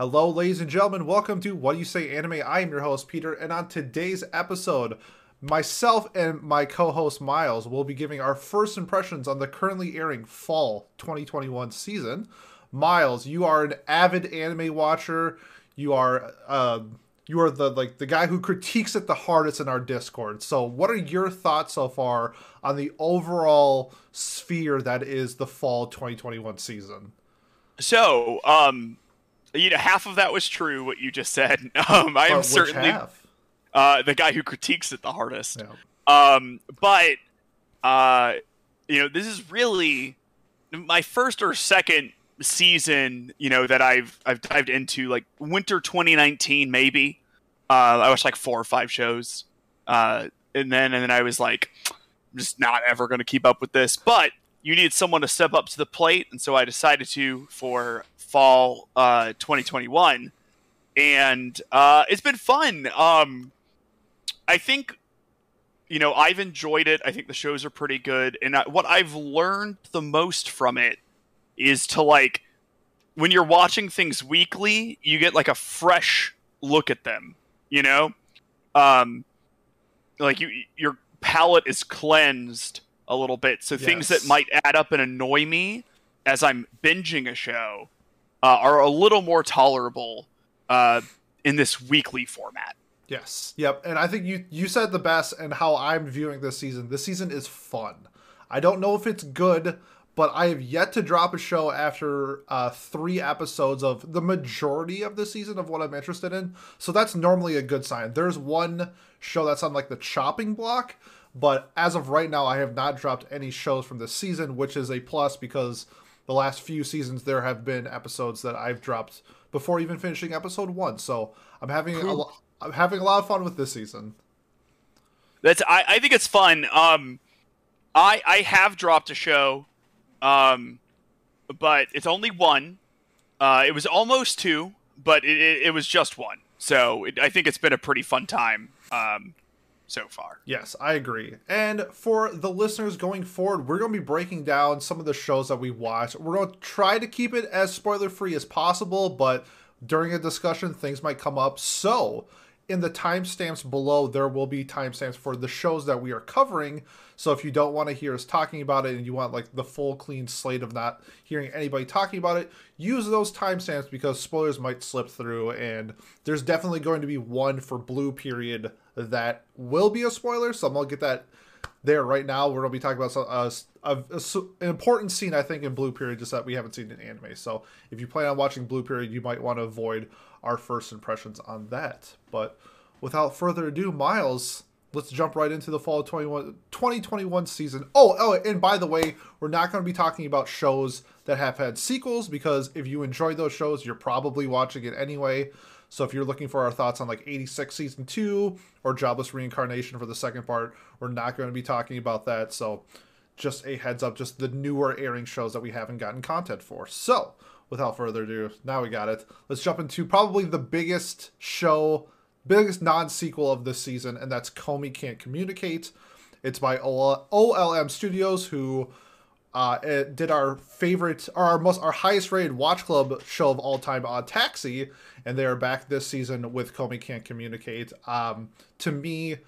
Hello, ladies and gentlemen. Welcome to What Do You Say Anime. I am your host, Peter, and on today's episode, myself and my co host, Miles, will be giving our first impressions on the currently airing fall 2021 season. Miles, you are an avid anime watcher. You are. Uh, you are the like the guy who critiques it the hardest in our discord so what are your thoughts so far on the overall sphere that is the fall 2021 season so um you know, half of that was true. What you just said. Um, I am certainly uh, the guy who critiques it the hardest. Yeah. Um, but uh, you know, this is really my first or second season. You know that I've I've dived into like winter 2019 maybe. Uh, I watched like four or five shows, uh, and then and then I was like, I'm just not ever going to keep up with this. But you needed someone to step up to the plate, and so I decided to for fall uh, 2021, and uh, it's been fun. Um, I think you know I've enjoyed it. I think the shows are pretty good, and I, what I've learned the most from it is to like when you're watching things weekly, you get like a fresh look at them. You know, um, like you your palate is cleansed a little bit. So yes. things that might add up and annoy me as I'm binging a show uh, are a little more tolerable uh, in this weekly format. Yes. Yep. And I think you you said the best and how I'm viewing this season. This season is fun. I don't know if it's good, but I have yet to drop a show after uh, three episodes of the majority of the season of what I'm interested in. So that's normally a good sign. There's one show that's on like the chopping block, but as of right now, I have not dropped any shows from this season, which is a plus because the last few seasons there have been episodes that I've dropped before even finishing episode one. So I'm having cool. a, I'm having a lot of fun with this season. That's I, I think it's fun. Um, I I have dropped a show, um, but it's only one. Uh, it was almost two, but it, it, it was just one. So it, I think it's been a pretty fun time. Um, so far. Yes, I agree. And for the listeners going forward, we're going to be breaking down some of the shows that we watched. We're going to try to keep it as spoiler free as possible, but during a discussion, things might come up. So, in the timestamps below, there will be timestamps for the shows that we are covering. So if you don't want to hear us talking about it and you want like the full clean slate of not hearing anybody talking about it, use those timestamps because spoilers might slip through. And there's definitely going to be one for Blue Period that will be a spoiler. So I'm gonna get that there right now. We're gonna be talking about uh, a, a, an important scene I think in Blue Period just that we haven't seen in anime. So if you plan on watching Blue Period, you might want to avoid our first impressions on that. But without further ado, Miles let's jump right into the fall 21, 2021 season. Oh, oh, and by the way, we're not going to be talking about shows that have had sequels because if you enjoy those shows, you're probably watching it anyway. So if you're looking for our thoughts on like 86 season 2 or Jobless Reincarnation for the second part, we're not going to be talking about that. So just a heads up, just the newer airing shows that we haven't gotten content for. So, without further ado, now we got it. Let's jump into probably the biggest show biggest non-sequel of this season, and that's Komi Can't Communicate. It's by OLM Studios, who uh, did our favorite, our most, our highest-rated Watch Club show of all time, Odd Taxi, and they are back this season with Komi Can't Communicate. Um, to me,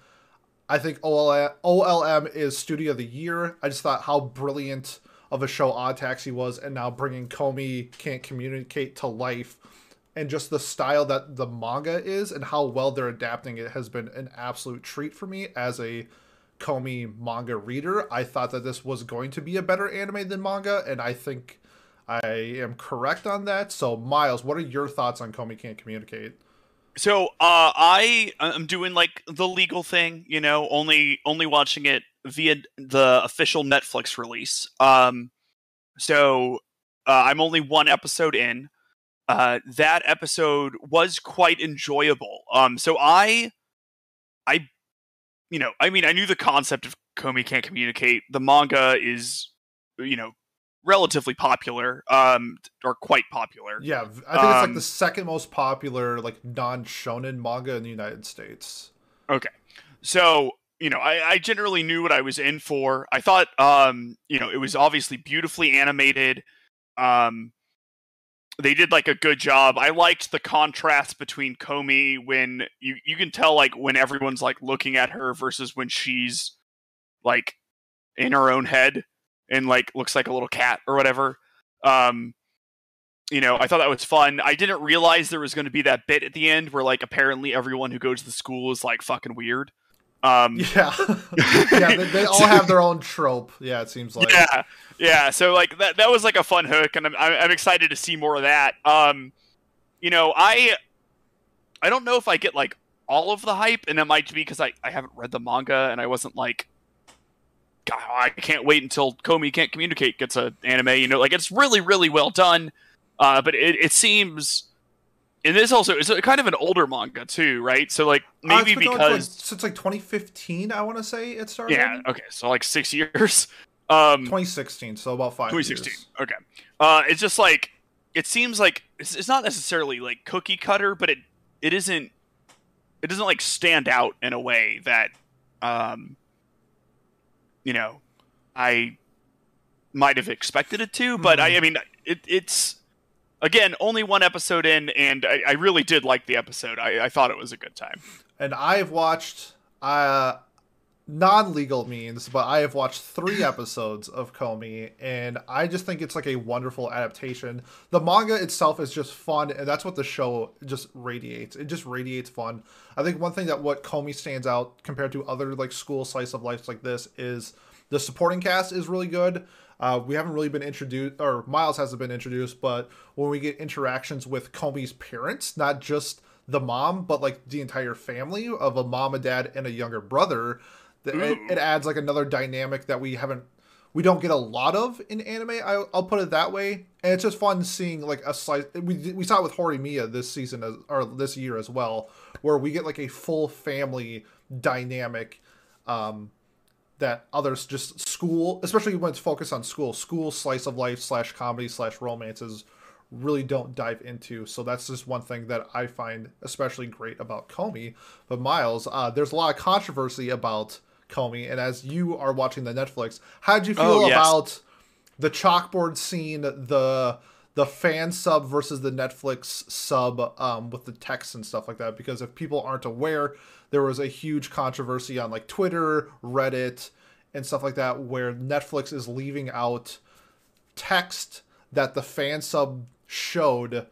I think OLM, OLM is Studio of the Year. I just thought how brilliant of a show Odd Taxi was, and now bringing Komi Can't Communicate to life and just the style that the manga is and how well they're adapting it has been an absolute treat for me as a Komi manga reader. I thought that this was going to be a better anime than manga, and I think I am correct on that. So, Miles, what are your thoughts on Komi Can't Communicate? So, uh, I am doing like the legal thing, you know, only only watching it via the official Netflix release. Um, so uh, I'm only one episode in uh, that episode was quite enjoyable. Um, so I, I, you know, I mean, I knew the concept of Komi can't communicate. The manga is, you know, relatively popular, um, or quite popular. Yeah, I think um, it's like the um, second most popular like non shonen manga in the United States. Okay, so you know, I, I generally knew what I was in for. I thought, um, you know, it was obviously beautifully animated. Um, they did like a good job. I liked the contrast between Komi when you you can tell like when everyone's like looking at her versus when she's like in her own head and like looks like a little cat or whatever. Um you know, I thought that was fun. I didn't realize there was going to be that bit at the end where like apparently everyone who goes to the school is like fucking weird. Um, yeah, yeah, they, they, all have their own trope. Yeah, it seems like. Yeah, yeah. So like that that was like a fun hook, and I'm I'm excited to see more of that. Um, you know, I I don't know if I get like all of the hype, and it might be because I I haven't read the manga and I wasn't like. God, I can't wait until Komi can't communicate gets an anime. You know, like it's really, really well done. Uh, but it, it seems and this also is kind of an older manga too, right? So like uh, maybe uh, because like, since like 2015, I want to say it started. Yeah. Okay. So like six years. Um, 2016. So about five. 2016. Years. Okay. Uh, it's just like it seems like it's, it's not necessarily like cookie cutter, but it it isn't. It doesn't like stand out in a way that, um, you know, I might have expected it to. But mm-hmm. I, I mean, it, it's again, only one episode in, and I, I really did like the episode. I, I, thought it was a good time. And I've watched uh, non-legal means, but I have watched three episodes of Komi, and I just think it's like a wonderful adaptation. The manga itself is just fun, and that's what the show just radiates. It just radiates fun. I think one thing that what Komi stands out compared to other like school slice of life like this is the supporting cast is really good. Uh, we haven't really been introduced, or Miles hasn't been introduced, but when we get interactions with Komi's parents, not just the mom, but like the entire family of a mom, a dad, and a younger brother, it, it, adds like another dynamic that we haven't, we don't get a lot of in anime. I, will put it that way, and it's just fun seeing like a slice. We we saw it with Horimiya this season as, or this year as well, where we get like a full family dynamic. Um, that others just school, especially when it's focused on school, school slice of life slash comedy slash romances really don't dive into. So that's just one thing that I find especially great about Komi. But Miles, uh, there's a lot of controversy about Komi, and as you are watching the Netflix, how did you feel oh, yes. about the chalkboard scene, the the fan sub versus the Netflix sub um, with the text and stuff like that? Because if people aren't aware, there was a huge controversy on like Twitter, Reddit, and stuff like that where Netflix is leaving out text that the fan sub showed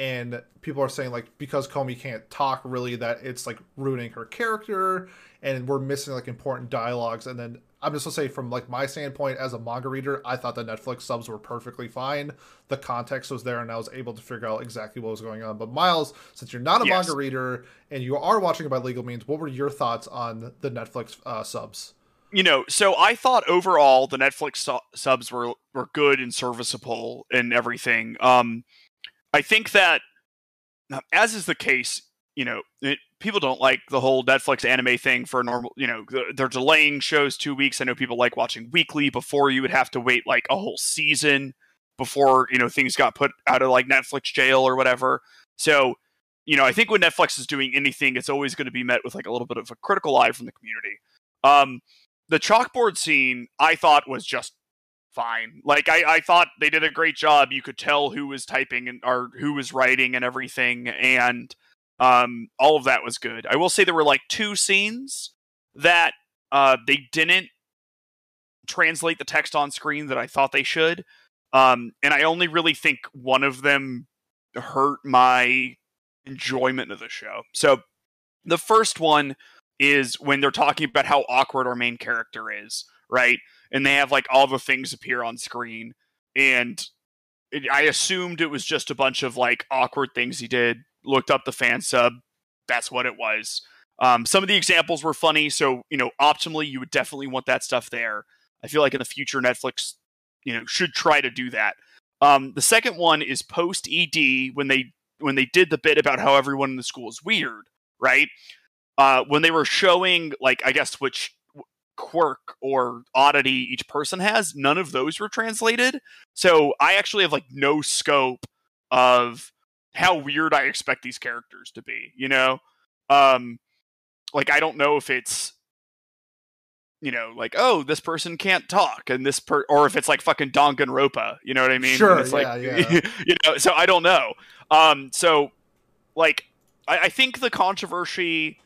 and people are saying like because Komi can't talk really that it's like ruining her character and we're missing like important dialogues and then I'm just gonna say from like my standpoint as a manga reader, I thought the Netflix subs were perfectly fine. The context was there, and I was able to figure out exactly what was going on. But Miles, since you're not a yes. manga reader and you are watching it by legal means, what were your thoughts on the Netflix uh, subs? You know, so I thought overall the Netflix su- subs were were good and serviceable and everything. Um, I think that, as is the case, you know, it, people don't like the whole Netflix anime thing for normal, you know, they're delaying shows two weeks. I know people like watching weekly before you would have to wait like a whole season before, you know, things got put out of like Netflix jail or whatever. So, you know, I think when Netflix is doing anything, it's always going to be met with like a little bit of a critical eye from the community. Um, the chalkboard scene I thought was just fine. Like I, I thought they did a great job. You could tell who was typing and or who was writing and everything. And um, all of that was good. I will say there were like two scenes that uh, they didn't translate the text on screen that I thought they should. Um, and I only really think one of them hurt my enjoyment of the show. So the first one is when they're talking about how awkward our main character is, right? And they have like all the things appear on screen. And it, I assumed it was just a bunch of like awkward things he did looked up the fan sub. That's what it was. Um, some of the examples were funny, so you know, optimally, you would definitely want that stuff there. I feel like in the future, Netflix, you know, should try to do that. Um, the second one is post ED when they when they did the bit about how everyone in the school is weird, right? Uh, when they were showing like I guess which quirk or oddity each person has, none of those were translated. So I actually have like no scope of how weird I expect these characters to be, you know? Um like I don't know if it's you know, like, oh, this person can't talk, and this per, or if it's like fucking Danganronpa, you know what I mean? Sure, it's yeah, like, yeah. you know, so I don't know. Um, so like, I, I think the controversy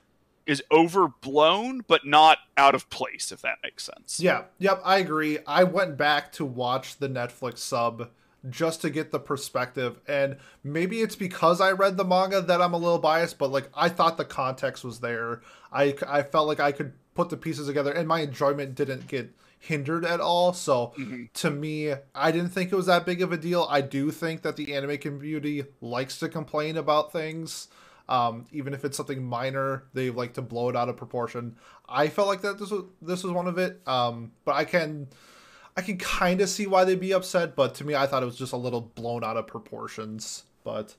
is overblown, but not out of place, if that makes sense. Yeah, yep, I agree. I went back to watch the Netflix sub just to get the perspective, and maybe it's because I read the manga that I'm a little biased, but like I thought the context was there. I I felt like I could put the pieces together, and my enjoyment didn't get hindered at all. So mm-hmm. to me, I didn't think it was that big of a deal. I do think that the anime community likes to complain about things. Um, even if it's something minor, they like to blow it out of proportion. I felt like that this was this was one of it. Um, but I can I can kind of see why they'd be upset. But to me, I thought it was just a little blown out of proportions. But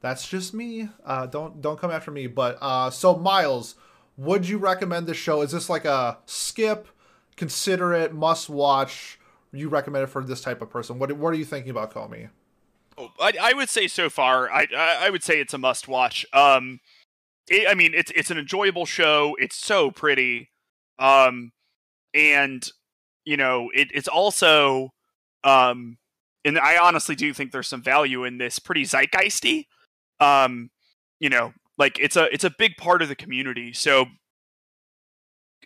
that's just me. Uh, don't don't come after me. But uh, so Miles, would you recommend this show? Is this like a skip, consider it, must watch? You recommend it for this type of person? What what are you thinking about Komi? Oh, I, I would say so far, I I would say it's a must watch. Um, it, I mean, it's it's an enjoyable show. It's so pretty, um, and you know, it, it's also, um, and I honestly do think there's some value in this. Pretty zeitgeisty, um, you know, like it's a it's a big part of the community. So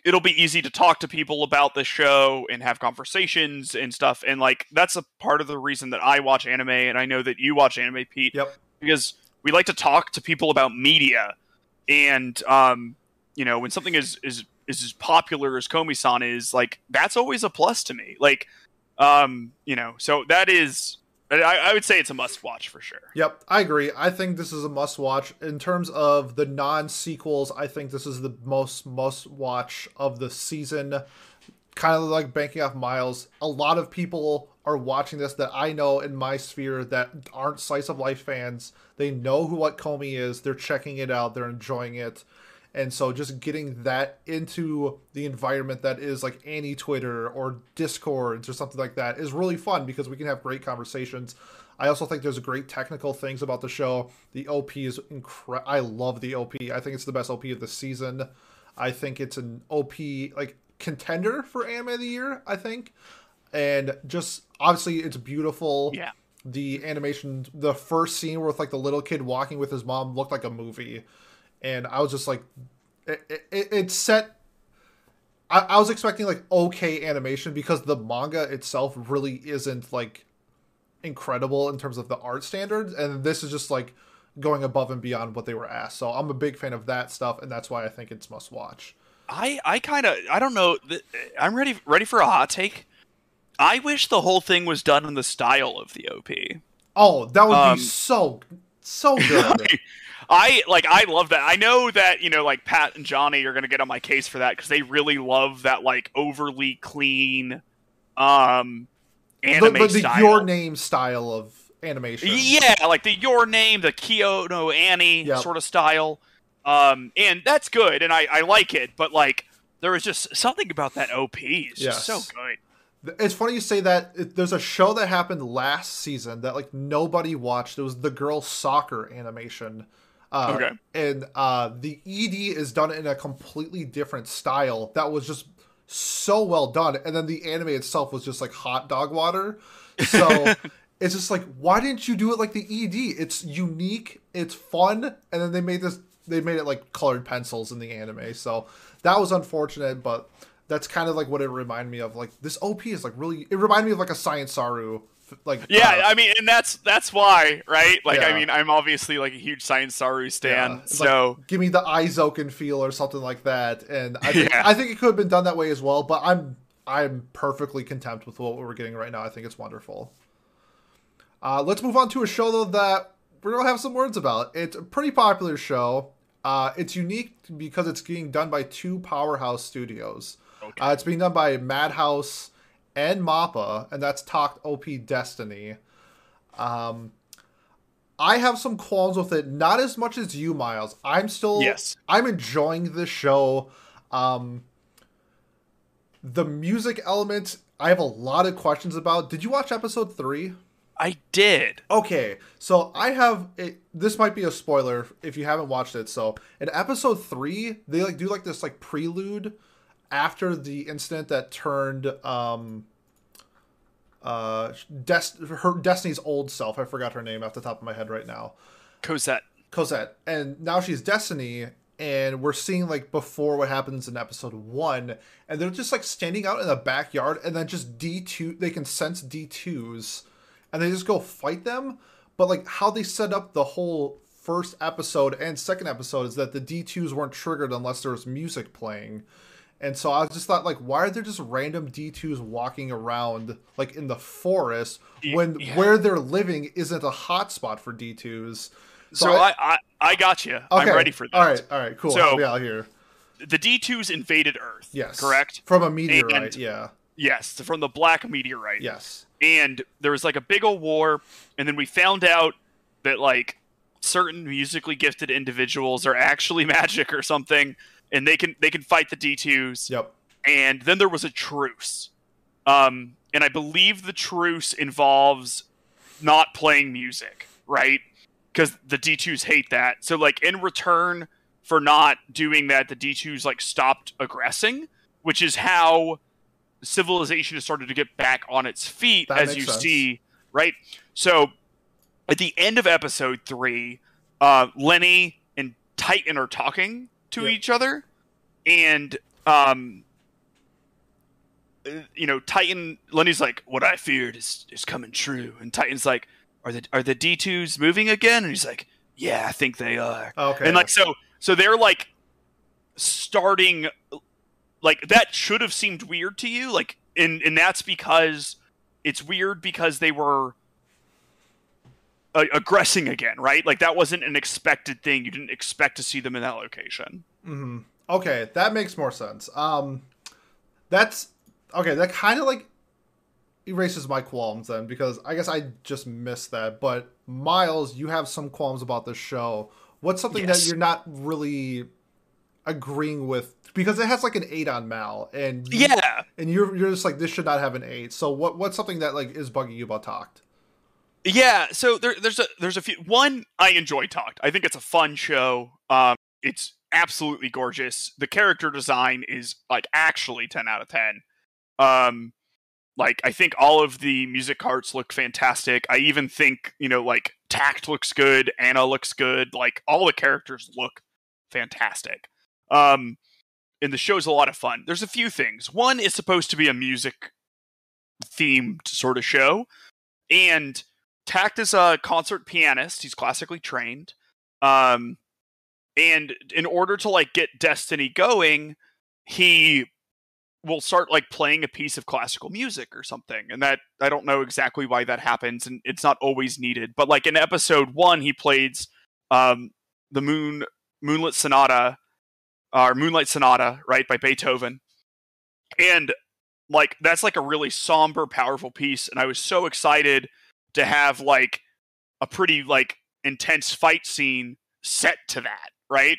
it'll be easy to talk to people about the show and have conversations and stuff. And like that's a part of the reason that I watch anime, and I know that you watch anime, Pete. Yep. Because we like to talk to people about media, and um, you know, when something is is is as popular as Komi-san is, like that's always a plus to me. Like, um, you know, so that is I, I, would say it's a must watch for sure. Yep, I agree. I think this is a must watch. In terms of the non sequels, I think this is the most must watch of the season. Kind of like banking off Miles. A lot of people are watching this that I know in my sphere that aren't slice of life fans. They know who what Komi is. They're checking it out. They're enjoying it. And so just getting that into the environment that is like any Twitter or Discords or something like that is really fun because we can have great conversations. I also think there's great technical things about the show. The OP is incredible. I love the OP. I think it's the best OP of the season. I think it's an OP like contender for anime of the year, I think. And just obviously it's beautiful. Yeah. The animation, the first scene with like the little kid walking with his mom looked like a movie and I was just like, it, it, it set. I, I was expecting like okay animation because the manga itself really isn't like incredible in terms of the art standards, and this is just like going above and beyond what they were asked. So I'm a big fan of that stuff, and that's why I think it's must watch. I I kind of I don't know. I'm ready ready for a hot take. I wish the whole thing was done in the style of the OP. Oh, that would um, be so so good. I like I love that. I know that you know like Pat and Johnny are gonna get on my case for that because they really love that like overly clean um anime the, the, the style. your name style of animation. Yeah, like the your name, the Kyoto Ani yep. sort of style. Um, and that's good, and I I like it, but like there was just something about that OP. It's yes. just so good. It's funny you say that. There's a show that happened last season that like nobody watched. It was the girl soccer animation uh, okay. And uh, the ED is done in a completely different style that was just so well done. And then the anime itself was just like hot dog water. So it's just like, why didn't you do it like the ED? It's unique, it's fun, and then they made this. They made it like colored pencils in the anime. So that was unfortunate, but that's kind of like what it reminded me of. Like this OP is like really. It reminded me of like a Science Saru like yeah uh, i mean and that's that's why right like yeah. i mean i'm obviously like a huge science saru stan yeah. so like, give me the Eizouken feel or something like that and i think, yeah. i think it could have been done that way as well but i'm i'm perfectly content with what we're getting right now i think it's wonderful uh, let's move on to a show though that we're gonna have some words about it's a pretty popular show uh, it's unique because it's being done by two powerhouse studios okay. uh, it's being done by madhouse and Mappa, and that's Takt Op. Destiny. Um, I have some qualms with it, not as much as you, Miles. I'm still yes. I'm enjoying the show. Um, the music element, I have a lot of questions about. Did you watch episode three? I did. Okay, so I have it. This might be a spoiler if you haven't watched it. So in episode three, they like do like this like prelude after the incident that turned um, uh, Des- her Destiny's old self. I forgot her name off the top of my head right now. Cosette. Cosette, and now she's Destiny, and we're seeing like before what happens in episode one, and they're just like standing out in the backyard, and then just D two. They can sense D twos, and they just go fight them. But like how they set up the whole first episode and second episode is that the D2s weren't triggered unless there was music playing. And so I just thought, like, why are there just random D2s walking around, like, in the forest when yeah. where they're living isn't a hotspot for D2s? So, so I, I, I, got you. Okay. I'm ready for that. All right, all right, cool. So, Help out here. The D2s invaded Earth. Yes. Correct? From a meteorite, and, yeah. Yes, from the black meteorite. Yes. And there was, like, a big old war, and then we found out that, like, certain musically gifted individuals are actually magic or something, and they can they can fight the D2s. Yep. And then there was a truce. Um, and I believe the truce involves not playing music, right? Because the D2s hate that. So like in return for not doing that, the D2s like stopped aggressing, which is how civilization has started to get back on its feet, that as you sense. see, right? So at the end of episode three, uh, Lenny and Titan are talking to yep. each other, and um, you know, Titan Lenny's like, "What I feared is is coming true," and Titan's like, "Are the are the D twos moving again?" And he's like, "Yeah, I think they are." Okay, and like so so they're like starting like that should have seemed weird to you like and and that's because it's weird because they were uh, aggressing again, right? Like that wasn't an expected thing. You didn't expect to see them in that location. Mm-hmm. Okay, that makes more sense. Um, that's okay. That kind of like erases my qualms then because I guess I just missed that. But Miles, you have some qualms about this show. What's something yes. that you're not really agreeing with because it has like an eight on Mal, and you, yeah, and you're you're just like this should not have an eight. So what what's something that like is bugging you about Takt? Yeah, so there, there's a there's a few. One, I enjoy Takt. I think it's a fun show. Um, it's absolutely gorgeous. The character design is like actually ten out of ten. Um, like I think all of the Musicarts look fantastic. I even think you know like Takt looks good, Anna looks good. Like all the characters look fantastic. Um, and the show's a lot of fun. There's a few things. One is supposed to be a music themed sort of show, and Takt is a concert pianist. He's classically trained. Um, and in order to like get Destiny going, he will start like playing a piece of classical music or something. And that I don't know exactly why that happens, and it's not always needed. But like in episode one, he plays um, the Moon Moonlit Sonata or Moonlight Sonata, right, by Beethoven. And like that's like a really somber, powerful piece. And I was so excited to have like a pretty like intense fight scene set to that, right?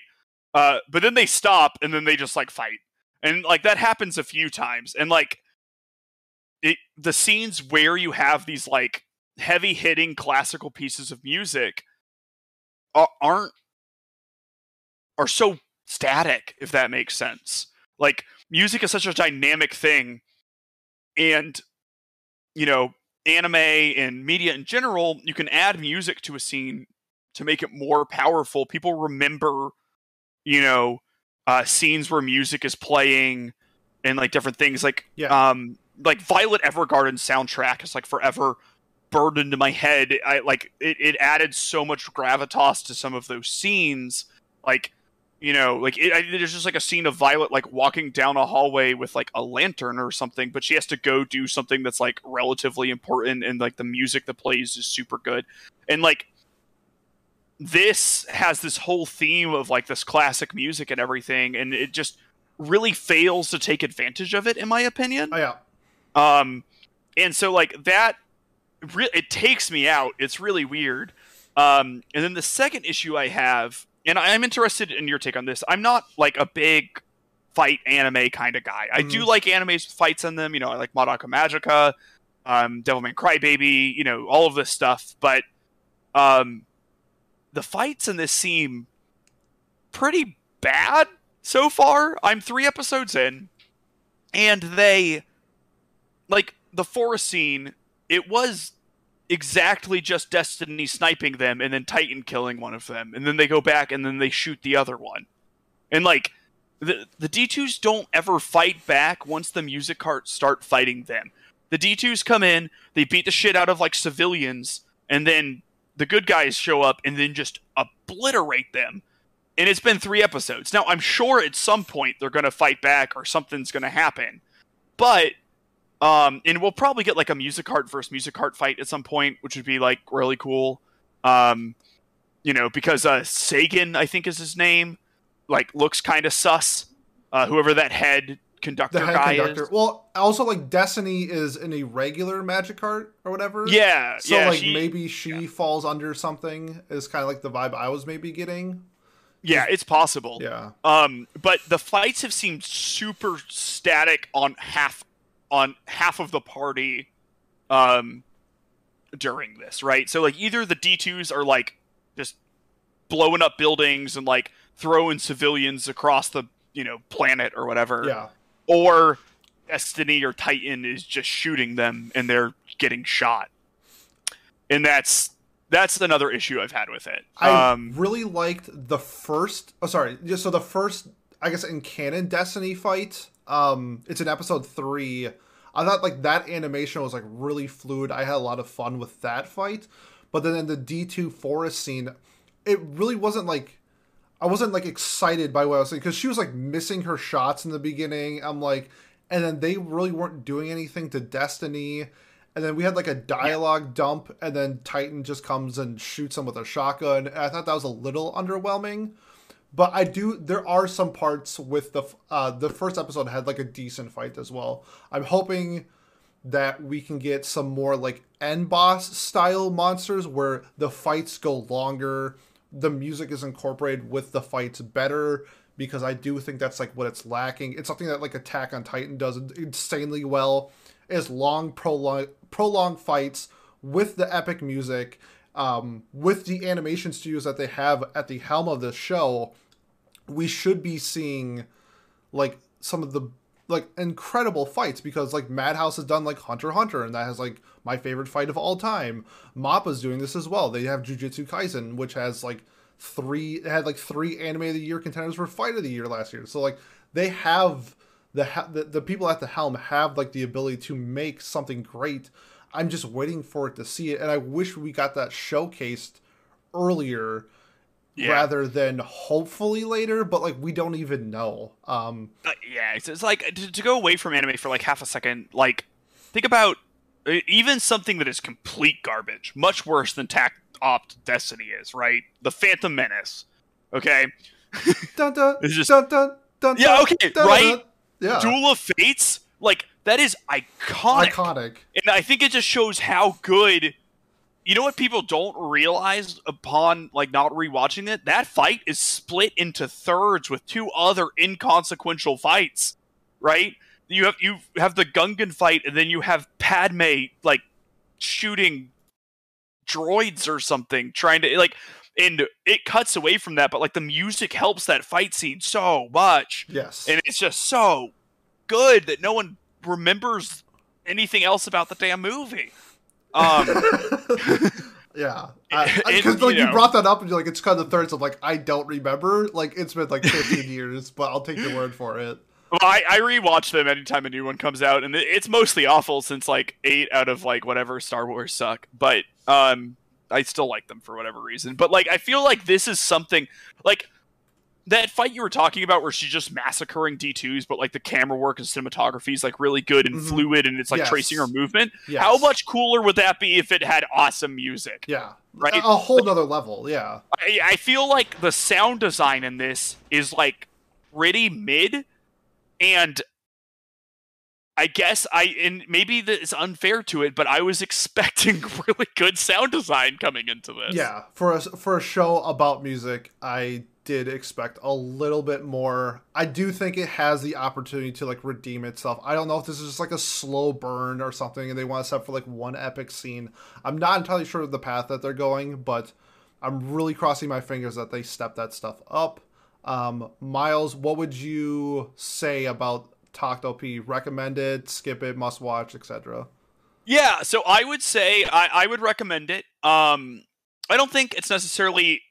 Uh, but then they stop and then they just like fight, and like that happens a few times, and like it, the scenes where you have these like heavy hitting classical pieces of music are, aren't are so static, if that makes sense. Like music is such a dynamic thing, and you know anime and media in general, you can add music to a scene to make it more powerful. People remember, you know, uh, scenes where music is playing and like different things. Like, yeah. um, like Violet Evergarden soundtrack is like forever burned into my head. I like it. It added so much gravitas to some of those scenes. Like you know like it, I, there's just like a scene of violet like walking down a hallway with like a lantern or something but she has to go do something that's like relatively important and like the music that plays is super good. And like this has this whole theme of like this classic music and everything and it just really fails to take advantage of it in my opinion. Oh yeah. Um and so like that re- it takes me out. It's really weird. Um and then the second issue i have and I'm interested in your take on this. I'm not like a big fight anime kind of guy. I mm. do like animes with fights in them. You know, I like Madoka Magica, um, Devilman Crybaby, you know, all of this stuff. But um, the fights in this seem pretty bad so far. I'm three episodes in, and they like the forest scene. It was exactly just Destiny sniping them and then Titan killing one of them, and then they go back and then they shoot the other one, and like the the D2s don't ever fight back once the Musicarts start fighting them. The D2s come in, they beat the shit out of like civilians, and then the good guys show up and then just obliterate them. And it's been three episodes. Now, I'm sure at some point they're to fight back or something's to happen. But, um, and we'll probably get like a Musicart versus Musicart fight at some point, which would be like really cool. Um, you know, because uh, Sagan, I think is his name, like looks kind of sus. Uh, whoever that head conductor head guy conductor. is. Well, also like Destiny is in a regular magic cart or whatever. Yeah. So yeah, like she, maybe she yeah. falls under something is kind of like the vibe I was maybe getting. Yeah, it's possible. Yeah. Um, but the fights have seemed super static on half on half of the party um during this, right? So like either the D2s are like just blowing up buildings and like throwing civilians across the, you know, planet or whatever. Yeah or Destiny or Titan is just shooting them and they're getting shot. And that's that's another issue I've had with it. I um, really liked the first. Oh, sorry. Just so the first, I guess, in canon Destiny fight. Um, it's in episode three. I thought like that animation was like really fluid. I had a lot of fun with that fight. But then in the D two forest scene, it really wasn't like I wasn't like excited by what I was saying because she was like missing her shots in the beginning. I'm like, and then they really weren't doing anything to Destiny. And then we had like a dialogue yeah. dump, and then Titan just comes and shoots him with a shotgun. And I thought that was a little underwhelming. But I do. There are some parts with the uh, the first episode had like a decent fight as well. I'm hoping that we can get some more like end boss style monsters where the fights go longer the music is incorporated with the fights better because I do think that's like what it's lacking. It's something that like Attack on Titan does insanely well. Is long prolonged prolonged fights with the epic music, um, with the animation studios that they have at the helm of this show. We should be seeing like some of the like incredible fights because like Madhouse has done like Hunter Hunter and that has like my favorite fight of all time. Mappa's doing this as well. They have Jujutsu Kaisen, which has like three had like three anime of the year contenders for fight of the year last year. So like they have the the, the people at the helm have like the ability to make something great. I'm just waiting for it to see it, and I wish we got that showcased earlier yeah. rather than hopefully later, but like we don't even know. Um, uh, yeah, it's, it's like to, to, go away from anime for like half a second. Like, think about uh, even something that is complete garbage, much worse than Takt Op. Destiny is. Right, the Phantom Menace. Okay, dun, dun, it's just dun, dun, dun, yeah. Okay, dun, right. Dun, yeah. Duel of Fates. Like that is iconic. Iconic. And I think it just shows how good you know what people don't realize upon like not rewatching it? That fight is split into thirds with two other inconsequential fights, right? You have you have the Gungan fight, and then you have Padme like shooting droids or something, trying to like, and it cuts away from that, but like the music helps that fight scene so much. Yes, and it's just so good that no one remembers anything else about the damn movie. Um, yeah, because like you, know, brought that up and you're like it's kind of the thirds of like I don't remember. Like it's been like 15 years, but I'll take your word for it. Well, I, I rewatch them anytime a new one comes out, and it's mostly awful since like eight out of like whatever Star Wars suck. But um, I still like them for whatever reason. But like I feel like this is something like that fight you were talking about where she's just massacring D2s, but like the camera work and cinematography is like really good and mm-hmm. fluid and it's like yes. tracing her movement. Yes. How much cooler would that be if it had awesome music? Yeah. Right. A, whole like, nother level. Yeah. I, I feel like the sound design in this is like pretty mid and I guess I and maybe it's unfair to it, but I was expecting really good sound design coming into this. Yeah, for a for a show about music, I did expect a little bit more. I do think it has the opportunity to like redeem itself. I don't know if this is just like a slow burn or something and they want to set for like one epic scene. I'm not entirely sure of the path that they're going, but I'm really crossing my fingers that they step that stuff up. Um, Miles, what would you say about Takt Op., recommend it, skip it, must watch, etc. Yeah, so I would say I, I would recommend it. Um, I don't think it's necessarily.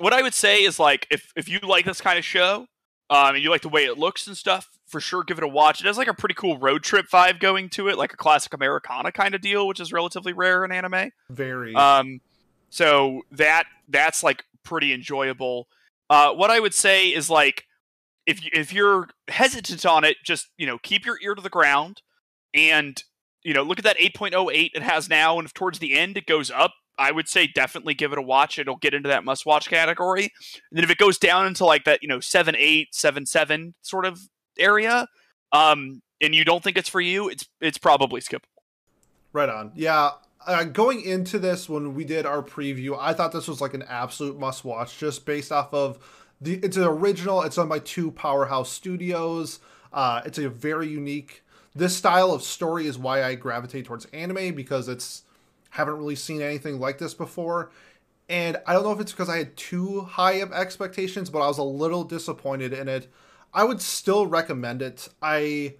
What I would say is like if if you like this kind of show, um, and you like the way it looks and stuff, for sure give it a watch. It has like a pretty cool road trip vibe going to it, like a classic Americana kind of deal, which is relatively rare in anime. Very. Um, so that that's like pretty enjoyable. Uh, what I would say is like if if you're hesitant on it, just you know keep your ear to the ground and you know look at that 8.08 it has now, and if towards the end it goes up, I would say definitely give it a watch. It'll get into that must watch category. And then if it goes down into like that you know seven eight seven seven sort of area, um, and you don't think it's for you, it's it's probably skippable. Right on. Yeah, uh, going into this when we did our preview, I thought this was like an absolute must watch just based off of the it's an original, it's on by two powerhouse studios. Uh, it's a very unique this style of story is why I gravitate towards anime because it's haven't really seen anything like this before. And I don't know if it's because I had too high of expectations, but I was a little disappointed in it. I would still recommend it. I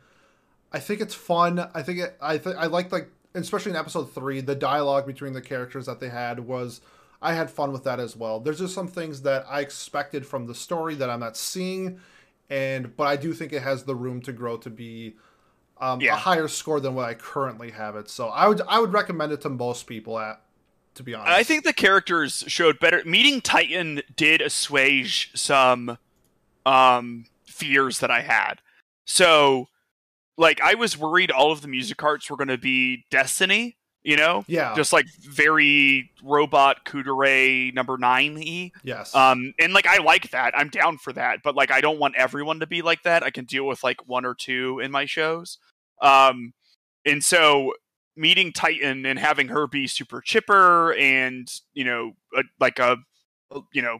I think it's fun. I think it, I th- I like like especially in episode three, the dialogue between the characters that they had was I had fun with that as well. There's just some things that I expected from the story that I'm not seeing, and but I do think it has the room to grow to be um, yeah. a higher score than what I currently have it. So I would I would recommend it to most people at to be honest. I think the characters showed better. Meeting Titan did assuage some um, fears that I had. So like I was worried all of the Musicarts were going to be Destiny, you know? Yeah. Just like very robot Kuudere number 9 Yes. Um and like I like that. I'm down for that, but like I don't want everyone to be like that. I can deal with like one or two in my shows. Um and so meeting Titan and having her be super chipper and, you know, a, like a you know,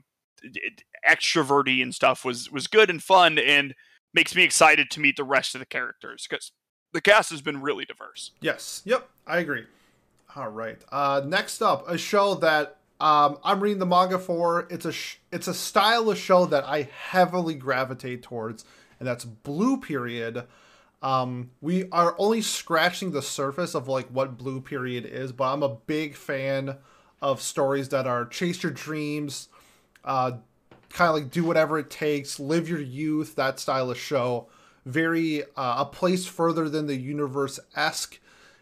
extroverty and stuff was was good and fun and makes me excited to meet the rest of the characters because the cast has been really diverse. Yes. Yep. I agree. All right. Uh, next up, a show that um, I'm reading the manga for. It's a sh- it's a style of show that I heavily gravitate towards, and that's Blue Period. Um, we are only scratching the surface of like what Blue Period is, but I'm a big fan of stories that are chase your dreams, uh, kind of like do whatever it takes, live your youth, that style of show. Very uh, a place further than the universe esque.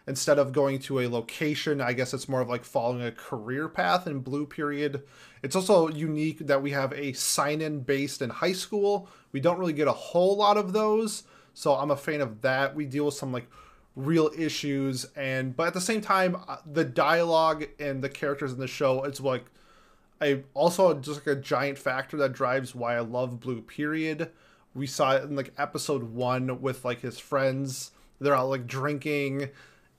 Instead of going to a location, I guess it's more of like following a career path in Blue Period. It's also unique that we have a sign in based in high school. We don't really get a whole lot of those, so I'm a fan of that. We deal with some like real issues and but at the same time uh, the dialogue and the characters in the show it's like I also just like a giant factor that drives why I love Blue Period. We saw it in like episode one with like his friends. They're out like drinking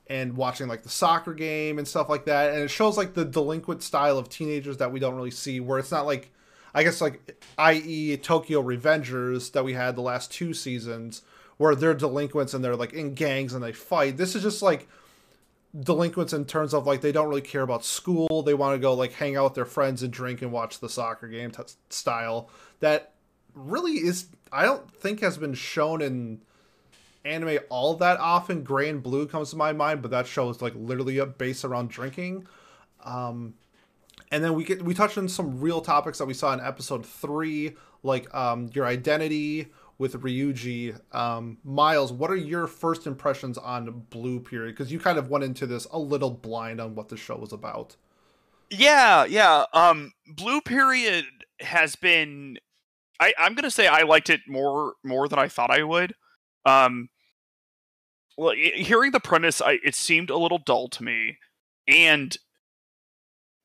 and watching like the soccer game and stuff like that. And it shows like the delinquent style of teenagers that we don't really see, where it's not like, I guess like, i.e., Tokyo Revengers that we had the last two seasons, where they're delinquents and they're like in gangs and they fight. This is just like delinquents in terms of like they don't really care about school. They want to go like hang out with their friends and drink and watch the soccer game t- style. That really is I don't think has been shown in anime all that often. Grand Blue comes to my mind, but that show is like literally based around drinking. Um, and then we get we touched on some real topics that we saw in episode three, like um, your identity, with Ryuji. Um, Miles, what are your first impressions on Blue Period? Because you kind of went into this a little blind on what the show was about. Yeah, yeah. Um, Blue Period has been. I, I'm gonna say I liked it more more than I thought I would. Um, well, hearing the premise, I, it seemed a little dull to me, and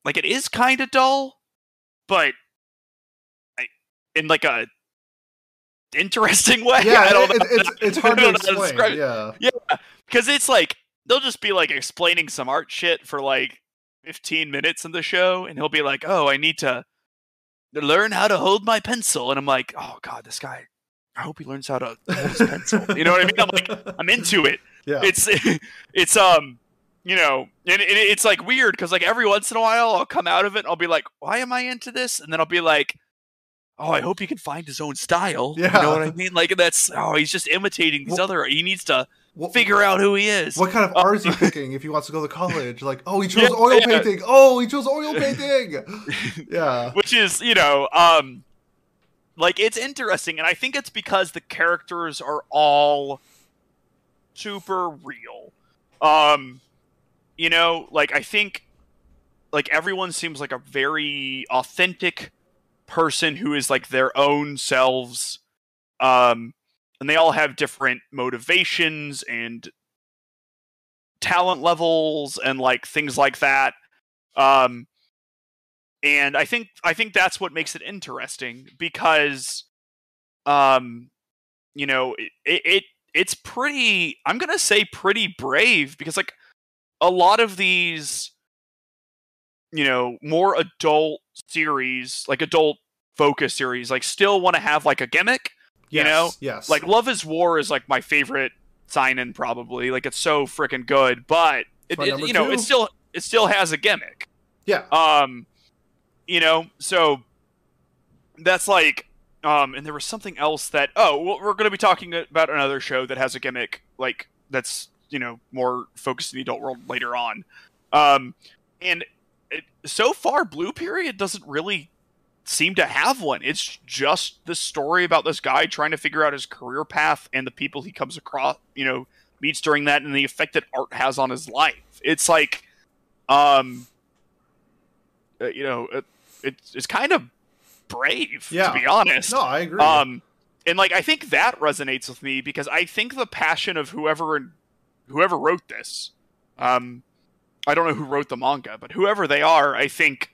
like it is kind of dull, but I, in like a interesting way. Yeah, I don't it, know. It's, it's hard to explain. To yeah, yeah, because it's like they'll just be like explaining some art shit for like 15 minutes in the show, and he'll be like, "Oh, I need to learn how to hold my pencil," and I'm like, "Oh God, this guy." I hope he learns how to hold his pencil. You know what I mean? I'm like, I'm into it. Yeah. It's it's um you know, and, and it's like weird because like every once in a while I'll come out of it and I'll be like, why am I into this? And then I'll be like, oh, I hope he can find his own style. Yeah. You know what I mean? Like that's oh, he's just imitating these well, other. He needs to what, figure out who he is. What kind of art is he picking if he wants to go to college? Like, oh, he chose yeah, oil yeah. painting. Oh, he chose oil painting. yeah. Which is, you know, um, like it's interesting, and I think it's because the characters are all super real. Um, you know, like I think, like everyone seems like a very authentic person who is like their own selves. Um, and they all have different motivations and talent levels and like things like that. Um, and I think I think that's what makes it interesting because, um, you know, it, it it's pretty. I'm gonna say pretty brave because like a lot of these, you know, more adult series, like adult focus series, like still want to have like a gimmick. You yes, know, yes. Like Love Is War is like my favorite seinen probably. Like it's so freaking good, but it, it you know, two. it still it still has a gimmick. Yeah. Um you know, so that's like, um, and there was something else that oh, well, we're going to be talking about another show that has a gimmick like that's you know more focused in the adult world later on, um, and it, so far, Blue Period doesn't really seem to have one. It's just the story about this guy trying to figure out his career path and the people he comes across, you know, meets during that, and the effect that art has on his life. It's like, um, uh, you know, uh, it's it's kind of brave yeah. to be honest. No, I agree. Um, and like I think that resonates with me because I think the passion of whoever and whoever wrote this, um, I don't know who wrote the manga, but whoever they are, I think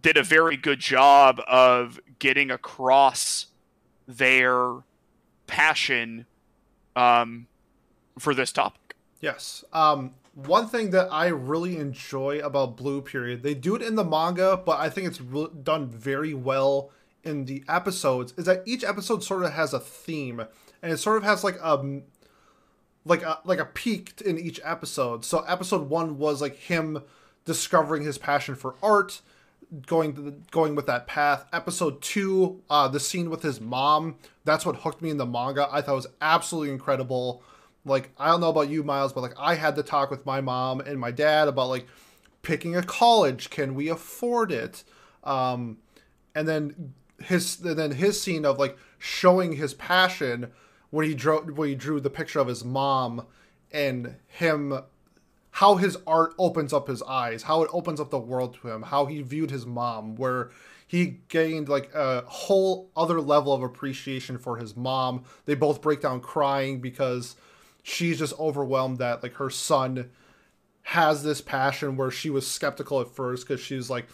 did a very good job of getting across their passion um, for this topic. Yes. Um, one thing that I really enjoy about Blue Period, they do it in the manga, but I think it's re- done very well in the episodes, is that each episode sort of has a theme, and it sort of has like a um, like a like a peak in each episode. So episode one was like him discovering his passion for art, going the, going with that path. Episode two, uh, the scene with his mom, that's what hooked me in the manga. I thought was absolutely incredible like I don't know about you, Miles, but like I had to talk with my mom and my dad about like picking a college. Can we afford it? Um, and then his and then his scene of like showing his passion when he drew when he drew the picture of his mom and him how his art opens up his eyes, how it opens up the world to him, how he viewed his mom, where he gained like a whole other level of appreciation for his mom. They both break down crying because she's just overwhelmed that like her son has this passion where she was skeptical at first because she's like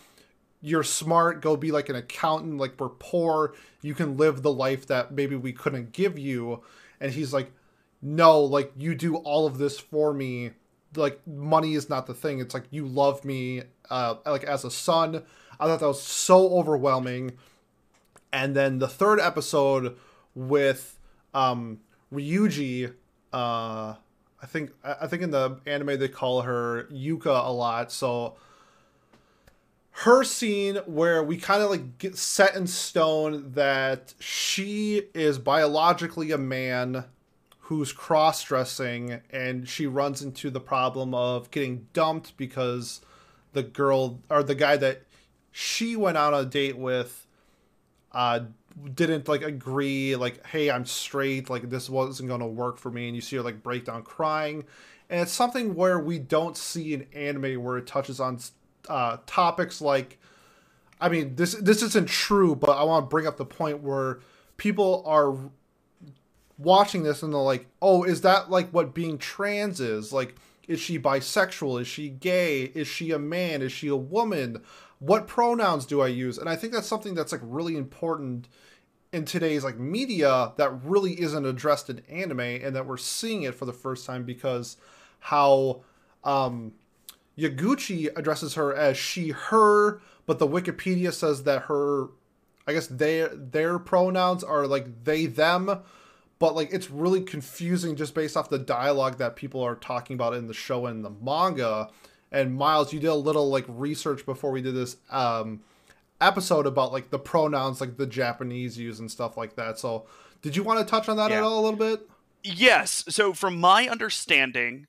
you're smart go be like an accountant like we're poor you can live the life that maybe we couldn't give you. And he's like no like you do all of this for me. Like money is not the thing. It's like you love me uh like as a son. I thought that was so overwhelming. And then the third episode with um ryuji uh I think I think in the anime they call her Yuka a lot. So her scene where we kind of like get set in stone that she is biologically a man who's cross dressing and she runs into the problem of getting dumped because the girl or the guy that she went out on a date with uh didn't like agree like hey i'm straight like this wasn't going to work for me and you see her like break down crying. And it's something where we don't see in anime where it touches on uh, topics like i mean this this isn't true but i want to bring up the point where people are watching this and they're like oh is that like what being trans is? Like is she bisexual? Is she gay? Is she a man? Is she a woman? What pronouns do I use? And I think that's something that's like really important in today's like media that really isn't addressed in anime and that we're seeing it for the first time because how um Yaguchi addresses her as she her but the Wikipedia says that her I guess their their pronouns are like they them but like it's really confusing just based off the dialogue that people are talking about in the show and the manga and Miles, you did a little like research before we did this um, episode about like the pronouns like the Japanese use and stuff like that. So, did you want to touch on that yeah. at all a little bit? Yes. So, from my understanding,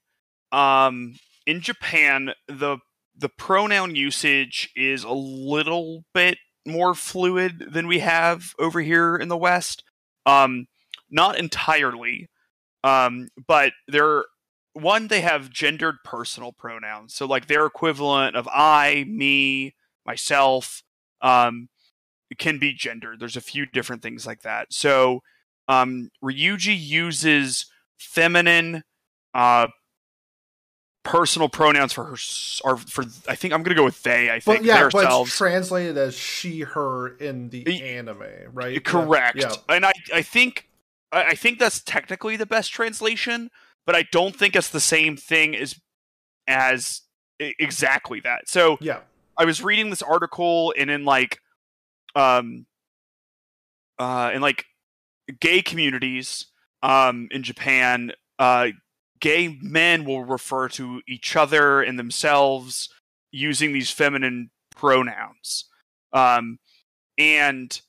um, in Japan, the the pronoun usage is a little bit more fluid than we have over here in the West. Um, not entirely, um, but they're one they have gendered personal pronouns, so like their equivalent of I, me, myself, um, can be gendered. There's a few different things like that. So um, Ryuji uses feminine uh, personal pronouns for her are for I think I'm gonna go with they. I think but yeah, but it's translated as she her in the anime, right? Correct. Yeah. And I I think I think that's technically the best translation, but I don't think it's the same thing as as exactly that. So yeah, I was reading this article and in like um uh in like gay communities um in Japan uh gay men will refer to each other and themselves using these feminine pronouns. Um, and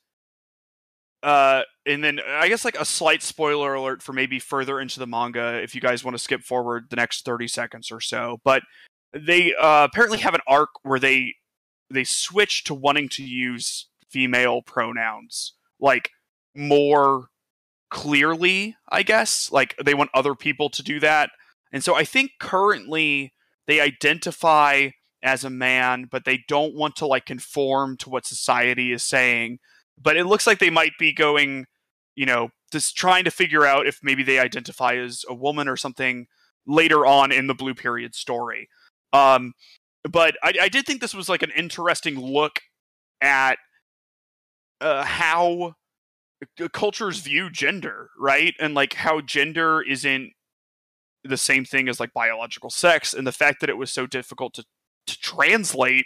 uh, and then I guess like a slight spoiler alert for maybe further into the manga if you guys want to skip forward the next 30 seconds or so. But they uh, apparently have an arc where they they switch to wanting to use female pronouns like more clearly, I guess. Like they want other people to do that. And so I think currently they identify as a man, but they don't want to like conform to what society is saying. But it looks like they might be going, you know, just trying to figure out if maybe they identify as a woman or something later on in the Blue Period story. Um, but I, I did think this was like an interesting look at uh, how cultures view gender, right? And like how gender isn't the same thing as like biological sex, and the fact that it was so difficult to to translate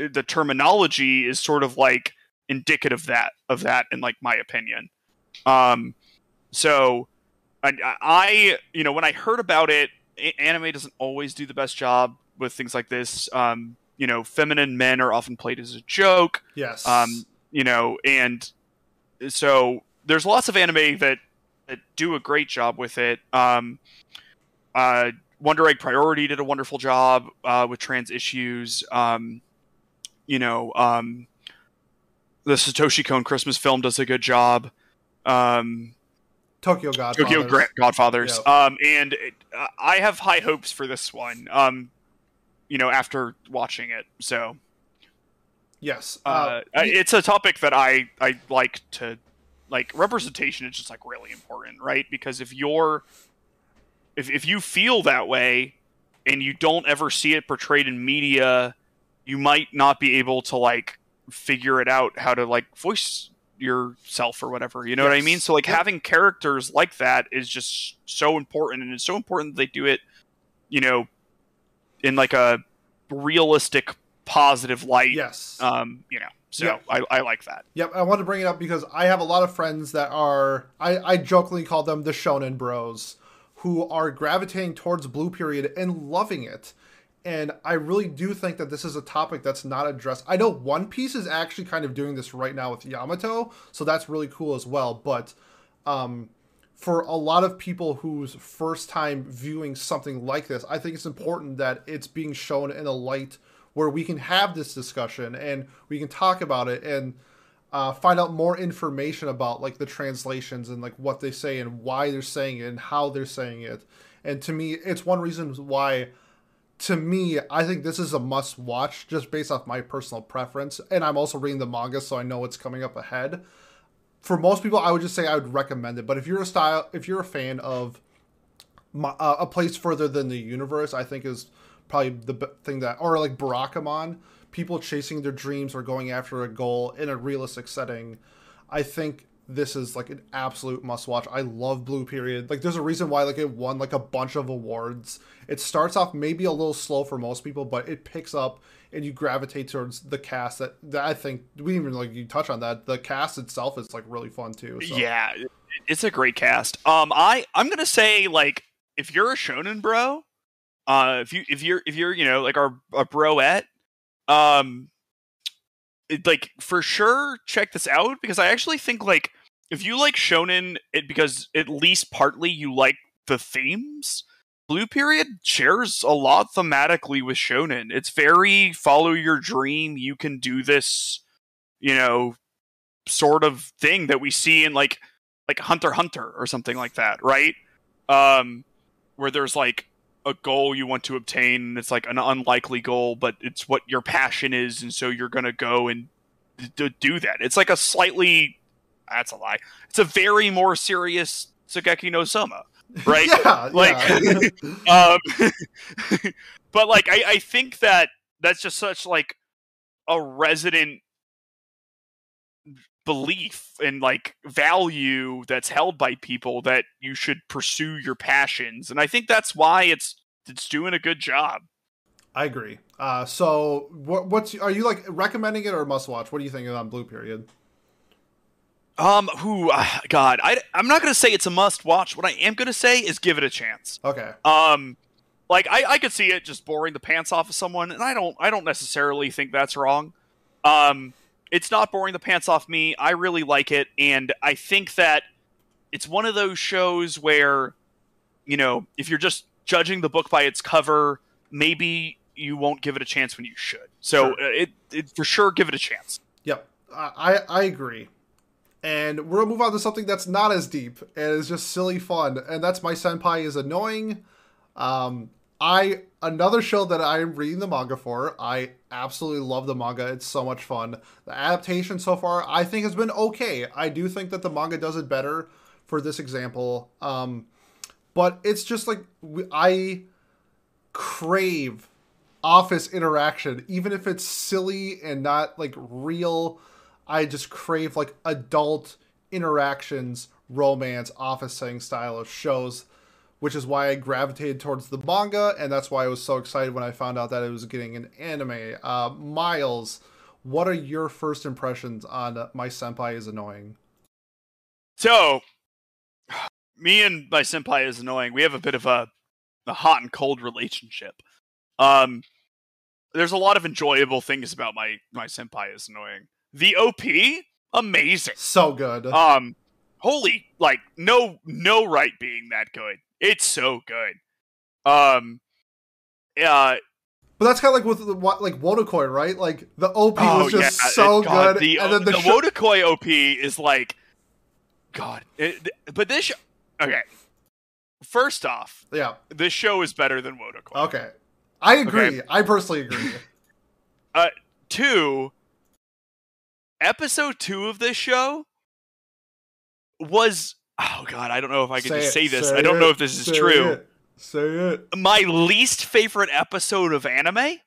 uh, the terminology is sort of like indicative of that of that in like my opinion. Um, so I, I you know when I heard about it, anime doesn't always do the best job with things like this. Um, you know, feminine men are often played as a joke. Yes. Um, you know, and so there's lots of anime that, that do a great job with it. Um, uh, Wonder Egg Priority did a wonderful job uh, with trans issues. Um, you know, um, the Satoshi Kon Christmas film does a good job. Um, Tokyo Godfathers. Tokyo Gra- Godfathers. Um, and it, uh, I have high hopes for this one. Um, you know, after watching it, so Yes, uh, uh, it's a topic that I I like to like. Representation is just like really important, right? Because if you're if if you feel that way and you don't ever see it portrayed in media, you might not be able to like figure it out how to like voice yourself or whatever. You know yes. what I mean? So like yeah. having characters like that is just so important, and it's so important that they do it, you know, in like a realistic positive light. Yes. Um, you know, so yep. I, I like that. Yep, I want to bring it up because I have a lot of friends that are I, I jokingly call them the shonen bros who are gravitating towards Blue Period and loving it. And I really do think that this is a topic that's not addressed. I know One Piece is actually kind of doing this right now with Yamato, so that's really cool as well. But um, for a lot of people whose first time viewing something like this, I think it's important that it's being shown in a light where we can have this discussion and we can talk about it and uh, find out more information about like the translations and like what they say and why they're saying it and how they're saying it. And to me, it's one reason why, to me, I think this is a must watch just based off my personal preference. And I'm also reading the manga, so I know what's coming up ahead. For most people, I would just say I would recommend it. But if you're a style, if you're a fan of my, uh, a place further than the universe, I think is probably the thing that, or like Barakamon, people chasing their dreams or going after a goal in a realistic setting. I think this is like an absolute must watch. I love Blue Period. Like there's a reason why like it won like a bunch of awards. It starts off maybe a little slow for most people, but it picks up and you gravitate towards the cast that, that I think we even like you touch on that. The cast itself is like really fun too. So. Yeah, it's a great cast. Um I I'm going to say like if you're a shonen bro, uh, if you if you're if you're you know like our a broette, um, like for sure check this out because I actually think like if you like shonen it because at least partly you like the themes blue period shares a lot thematically with shonen. It's very follow your dream you can do this you know sort of thing that we see in like like hunter hunter or something like that right? Um where there's like a goal you want to obtain and it's like an unlikely goal but it's what your passion is and so you're going to go and d- do that it's like a slightly that's a lie it's a very more serious Shokugeki no Soma right yeah like yeah. um but like I, I think that that's just such like a resident belief and like value that's held by people that you should pursue your passions and i think that's why it's it's doing a good job. I agree. Uh so what what's are you like recommending it or must watch? What do you think on blue period? Um who uh, god i i'm not gonna say it's a must watch. What i am gonna say is give it a chance. Okay. Um like i i could see it just boring the pants off of someone and i don't i don't necessarily think that's wrong. Um it's not boring the pants off me. I really like it, and I think that it's one of those shows where, you know, if you're just judging the book by its cover, maybe you won't give it a chance when you should. So sure. Uh, it, it for sure give it a chance. Yep, I I agree. And we're gonna move on to something that's not as deep and is just silly fun, and that's my senpai is annoying. Um, I another show that I'm reading the manga for. I absolutely love the manga. It's so much fun. The adaptation so far, I think, has been okay. I do think that the manga does it better for this example. Um, but it's just like I crave office interaction, even if it's silly and not like real. I just crave like adult interactions, romance, office setting style of shows which is why I gravitated towards the manga, and that's why I was so excited when I found out that it was getting an anime. Uh, Miles, what are your first impressions on My Senpai is Annoying? So, me and my senpai is annoying. We have a bit of a, a hot and cold relationship. Um, there's a lot of enjoyable things about my my senpai is annoying. The OP, amazing, so good. Um, holy, like no no right being that good. It's so good. Um, uh, but that's kind of like with the, like Wotakoi, right? Like the OP oh, was just yeah, so God, good, the, and then the, the sh- Wotakoi OP is like, God. It, but this, sh- okay. First off, yeah, this show is better than Wotakoi. Okay, I agree. Okay. I personally agree. uh, two. Episode two of this show was oh god, I don't know if I can say just say this. Say I don't it, know if this is true. It, say it. My least favorite episode of anime,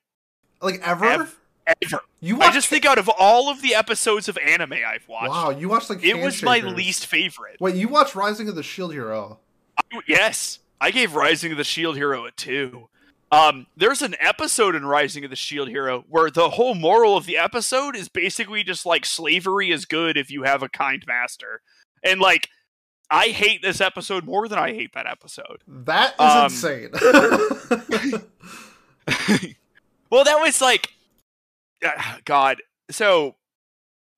like ever. Ev- ever. You. I just think out of all of the episodes of anime I've watched. Wow, you watched like it was my least favorite. Wait, you watched Rising of the Shield Hero? I, yes, I gave Rising of the Shield Hero a two. Um, there's an episode in Rising of the Shield Hero where the whole moral of the episode is basically just like slavery is good if you have a kind master, and like I hate this episode more than I hate that episode. That is um, insane. well, that was like, God. So,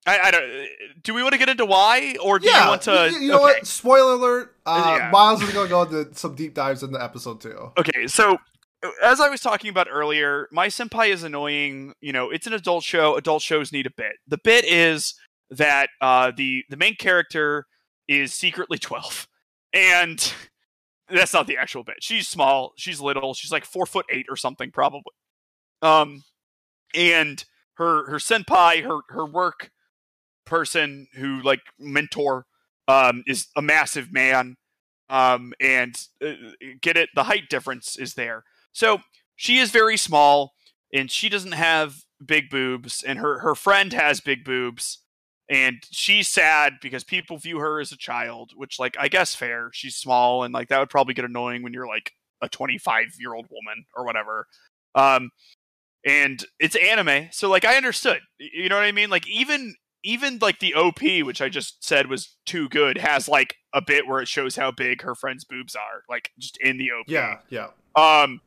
I, I, don't. Do we want to get into why, or do yeah, you want to? You, you know okay. what? Spoiler alert. Uh, yeah. Miles is going to go into some deep dives in the episode too. Okay, so as I was talking about earlier, my senpai is annoying. You know, it's an adult show. Adult shows need a bit. The bit is that uh, the the main character is secretly 12. And that's not the actual bit. She's small, she's little, she's like four foot eight or something, probably. Um, and her her senpai, her her work person who like mentor, um, is a massive man. Um, and uh, get it, the height difference is there. So she is very small, and she doesn't have big boobs, and her her friend has big boobs and she's sad because people view her as a child which like i guess fair. She's small and like that would probably get annoying when you're like a 25 year old woman or whatever. Um and it's anime so like i understood. You know what i mean? Like even even like the op which i just said was too good has like a bit where it shows how big her friend's boobs are like just in the op yeah yeah. Um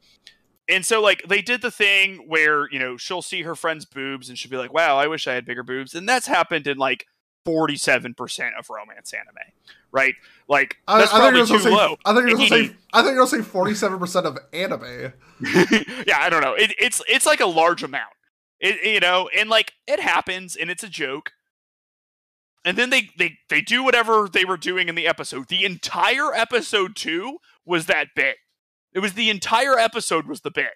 and so like they did the thing where you know she'll see her friend's boobs and she'll be like, "Wow, I wish I had bigger boobs," and that's happened in like forty-seven percent of romance anime, right? Like that's I, I probably too say, low. I think you're gonna say I think you're gonna say forty-seven percent of anime. yeah, I don't know. It, it's it's like a large amount. It, you know, and like it happens, and it's a joke. And then they they they do whatever they were doing in the episode. The entire episode two was that bit it was the entire episode was the bit.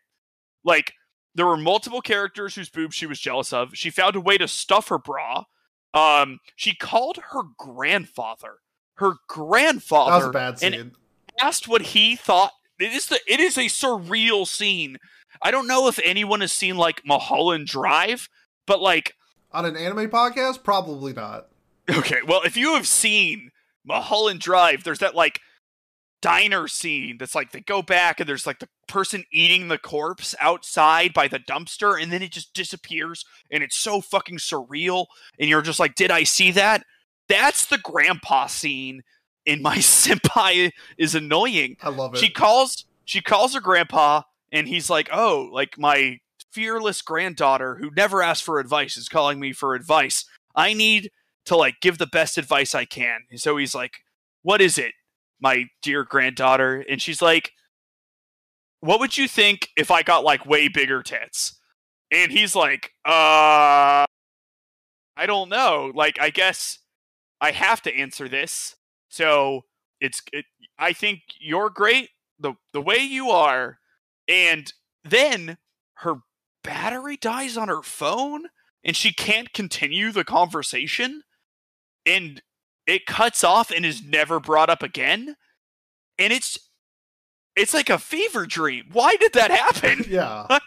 Like there were multiple characters whose boobs she was jealous of. She found a way to stuff her bra. Um, she called her grandfather, her grandfather, that was a bad scene. and asked what he thought. It is the it is a surreal scene. I don't know if anyone has seen like Mulholland Drive, but like on an anime podcast, probably not. Okay, well, if you have seen Mulholland Drive, there's that like diner scene that's like they go back and there's like the person eating the corpse outside by the dumpster and then it just disappears and it's so fucking surreal and you're just like did i see that? That's the grandpa scene in my senpai is annoying. I love it. she calls she calls her grandpa and he's like oh like my fearless granddaughter who never asks for advice is calling me for advice. I need to like give the best advice i can. And so he's like what is it my dear granddaughter, and she's like, "What would you think if I got like way bigger tits?" And he's like, "Uh, I don't know. Like, I guess I have to answer this. So it's, it, I think you're great the the way you are." And then her battery dies on her phone, and she can't continue the conversation. And it cuts off and is never brought up again. And it's it's like a fever dream. Why did that happen? Yeah.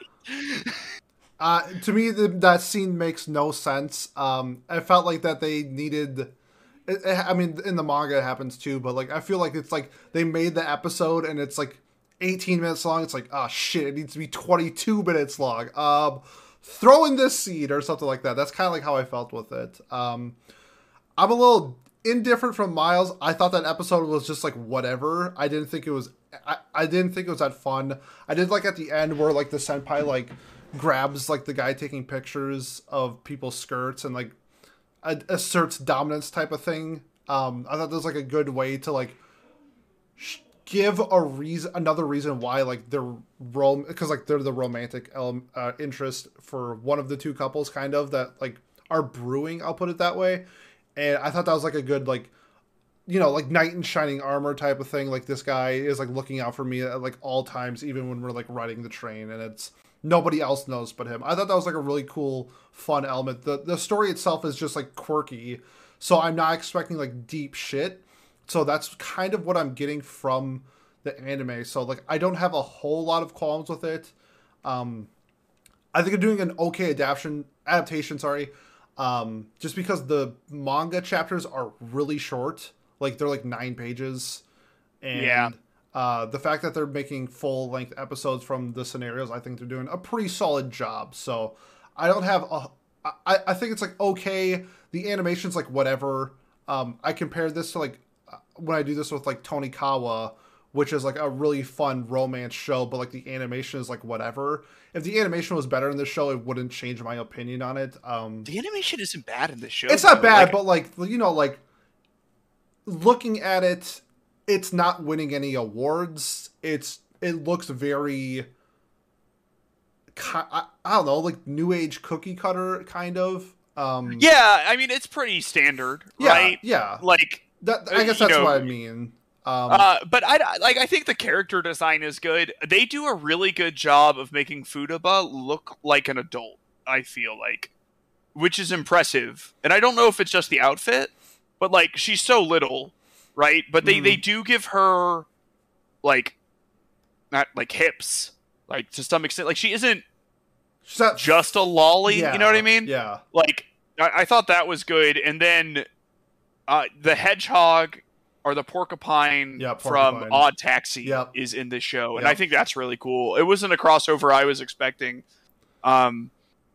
uh, to me, the, that scene makes no sense. Um, I felt like that they needed. It, it, I mean, in the manga it happens too, but like I feel like it's like they made the episode and it's like 18 minutes long. It's like, oh shit, it needs to be 22 minutes long. Um, throw in this seed or something like that. That's kind of like how I felt with it. Um, I'm a little indifferent from Miles. I thought that episode was just like whatever. I didn't think it was. I, I didn't think it was that fun. I did like at the end where like the senpai like grabs like the guy taking pictures of people's skirts and like asserts dominance type of thing. Um, I thought that was like a good way to like sh- give a reason, another reason why like they're rom because like they're the romantic ele- uh, interest for one of the two couples, kind of that like are brewing. I'll put it that way and I thought that was like a good like you know like knight in shining armor type of thing. Like this guy is like looking out for me at like all times even when we're like riding the train and it's nobody else knows but him. I thought that was like a really cool fun element. The the story itself is just like quirky so i'm not expecting like deep shit. So that's kind of what i'm getting from the anime. So like i don't have a whole lot of qualms with it. Um i think i'm doing an okay adaptation adaptation sorry um, just because the manga chapters are really short, like they're like nine pages, and yeah. uh, the fact that they're making full length episodes from the scenarios, I think they're doing a pretty solid job. So I don't have a, I, I think it's like okay. The animation's like whatever. Um, I compared this to like when I do this with like Tonikawa, which is like a really fun romance show, but like the animation is like whatever. If the animation was better in the show, it wouldn't change my opinion on it. Um, the animation isn't bad in the show. It's not bad, like, but like you know, like looking at it, it's not winning any awards. It's it looks very. I, I don't know, like new age cookie cutter kind of. Um, yeah, I mean it's pretty standard, yeah, right? Yeah, like that. I guess that's know, what I mean. Um, uh, but I like. I think the character design is good. They do a really good job of making Futaba look like an adult. I feel like, which is impressive. And I don't know if it's just the outfit, but like she's so little, right? But they mm. they do give her like not like hips, like to some extent. Like she isn't. She's not just a loli. Yeah, you know what I mean? Yeah. Like I, I thought that was good, and then uh, the hedgehog or the porcupine, yep, porcupine. from Odd Taxi yep. is in this show, and yep. I think that's really cool. It wasn't a crossover I was expecting. Um,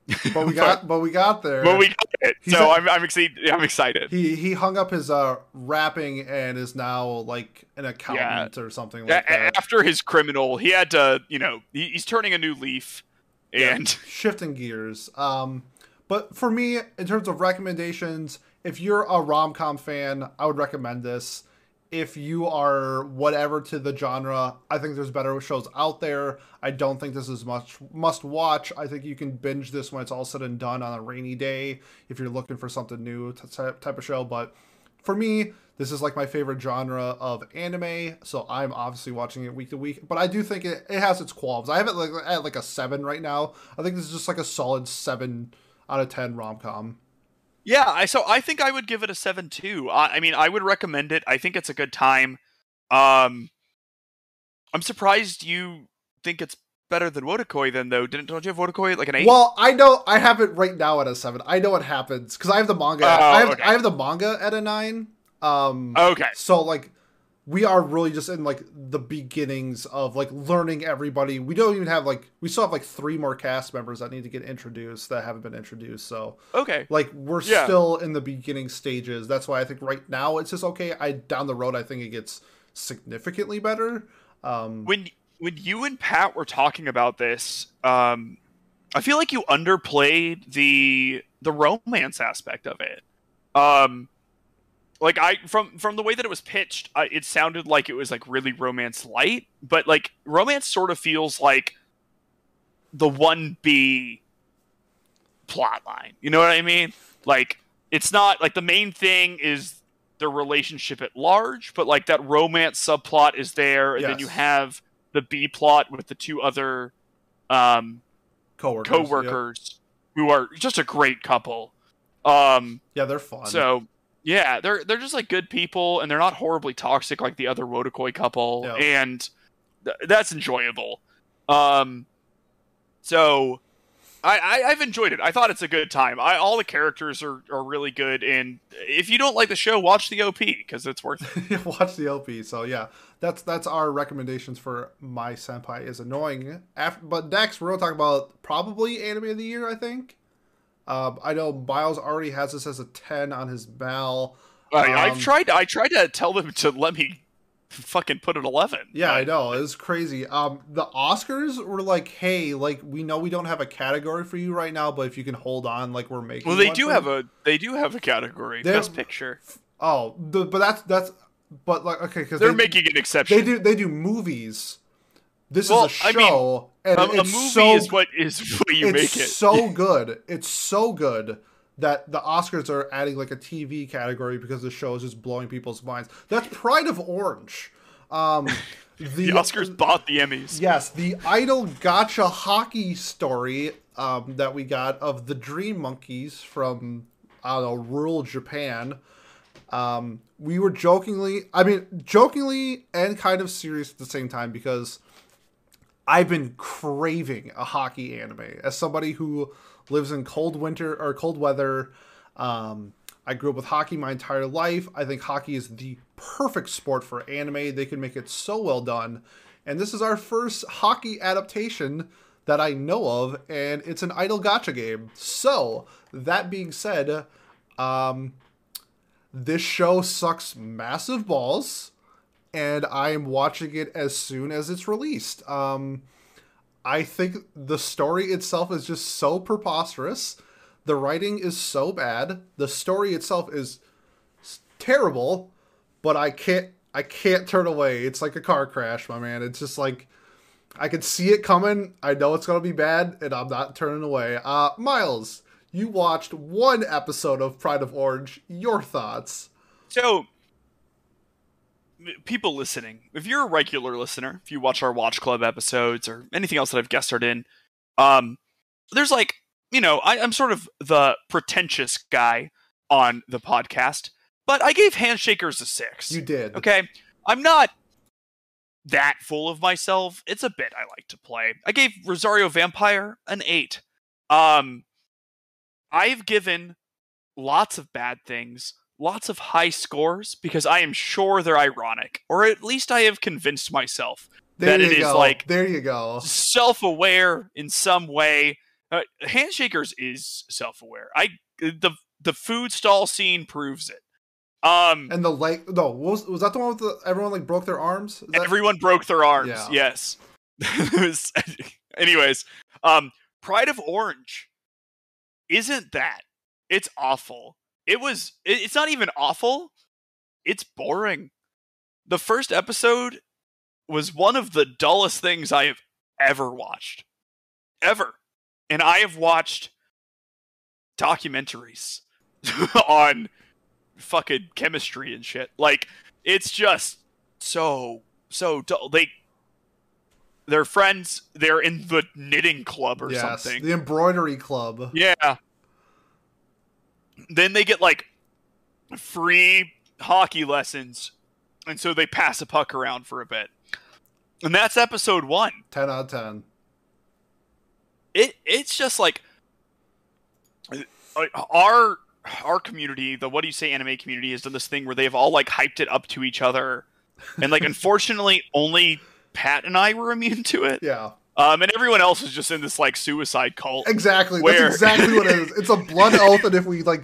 but we got but, but, we got there. But we got it. He's so i am I'm excited. I'm excited. He he hung up his uh rapping and is now like an accountant yeah. or something like that. After his criminal, he had to you know he, he's turning a new leaf and yeah, shifting gears. Um, but for me, in terms of recommendations, if you're a rom com fan, I would recommend this if you are whatever to the genre, I think there's better shows out there. I don't think this is much must watch. I think you can binge this when it's all said and done on a rainy day if you're looking for something new type of show. But for me, this is like my favorite genre of anime, so I'm obviously watching it week to week. But I do think it, it has its qualms. I have it like at like a seven right now. I think this is just like a solid seven out of ten rom com. Yeah, I so I think I would give it a seven too. I, I mean, I would recommend it. I think it's a good time. Um, I'm surprised you think it's better than Wotakoi then though. Didn't don't you have Wotakoi like an eight? Well, I know I have it right now at a seven. I know what happens because I have the manga. Oh, I have okay. I have the manga at a nine. Um, okay. So like we are really just in like the beginnings of like learning everybody. We don't even have like we still have like three more cast members that need to get introduced that haven't been introduced. So okay, like we're yeah. still in the beginning stages. That's why I think right now it's just okay. I down the road I think it gets significantly better. Um, when when you and Pat were talking about this, um, I feel like you underplayed the the romance aspect of it. Um, like I from from the way that it was pitched, I, it sounded like it was like really romance light, but like romance sort of feels like the one B plot line. You know what I mean? Like it's not like the main thing is the relationship at large, but like that romance subplot is there, and yes. then you have the B plot with the two other um, coworkers, coworkers yep. who are just a great couple. Um, yeah, they're fun. So yeah, they're they're just like good people, and they're not horribly toxic like the other Wotakoi couple, yep. and th- that's enjoyable. Um, so I, I have enjoyed it. I thought it's a good time. I all the characters are, are really good, and if you don't like the show, watch the OP because it's worth it. watch the OP. So yeah, that's that's our recommendations for my senpai is annoying. After, but next we're gonna talk about probably anime of the year. I think. Um, I know Miles already has this as a ten on his bell. Um, I've tried. I tried to tell them to let me fucking put an 11 yeah i know. It's crazy. Um the oscars were like hey like we know we don't have a category for you right now but if you can hold on like we're making well they do have a they do have a category They're, best picture. oh the, but that's that's but like okay because they're they, making an exception. they do they do movies. This well, is a show, I mean, and a, a movie so, is what is what you make it. It's so good. It's so good that the Oscars are adding like a TV category because the show is just blowing people's minds. That's Pride of Orange. Um, the, the, Oscars bought the Emmys. Yes, the idol gacha hockey story um, that we got of the Dream Monkeys from I don't know rural Japan. Um, we were jokingly, I mean, jokingly and kind of serious at the same time because I've been craving a hockey anime as somebody who lives in cold winter or cold weather. Um, I grew up with hockey my entire life. I think hockey is the perfect sport for anime. They can make it so well done. And this is our first hockey adaptation that I know of, and it's an idol gacha game. So, that being said, um, this show sucks massive balls and I am watching it as soon as it's released. Um, I think the story itself is just so preposterous. The writing is so bad. The story itself is terrible, but I can't I can't turn away. It's like a car crash, my man. It's just like I can see it coming. I know it's gonna be bad, and I'm not turning away. Uh, Miles, you watched one episode of Pride of Orange. Your thoughts? So people listening, if you're a regular listener, if you watch our Watch Club episodes or anything else that I've guest starred in, um, there's like, you know, I, I'm sort of the pretentious guy on the podcast, but I gave Handshakers a six. You did. Okay. I'm not that full of myself. It's a bit I like to play. I gave Rosario Vampire an eight. Um, I've given lots of bad things lots of high scores because I am sure they're ironic, or at least I have convinced myself there that it go. is like there you go self-aware in some way. Uh, Handshakers is self-aware. I the the food stall scene proves it. Um, and the like, no, was was that the one with the, everyone like broke their arms? That... Everyone broke their arms. Yeah. Yes. was, anyways, um, Pride of Orange isn't that. It's awful. It was. It's not even awful. It's boring. The first episode was one of the dullest things I have ever watched. Ever. And I have watched documentaries on fucking chemistry and shit. Like, it's just so, so dull. They, they're friends. They're in the knitting club or yes, something. The embroidery club. Yeah. Then they get like free hockey lessons. And so they pass a puck around for a bit. And that's episode one. 10 out of 10. It, it's just like our our community, the what do you say anime community, has done this thing where they've all like hyped it up to each other, and like unfortunately, only Pat and I were immune to it. Yeah. Um, and everyone else is just in this like suicide cult. Exactly. Where... That's exactly what it is. It's a blood oath, and if we like,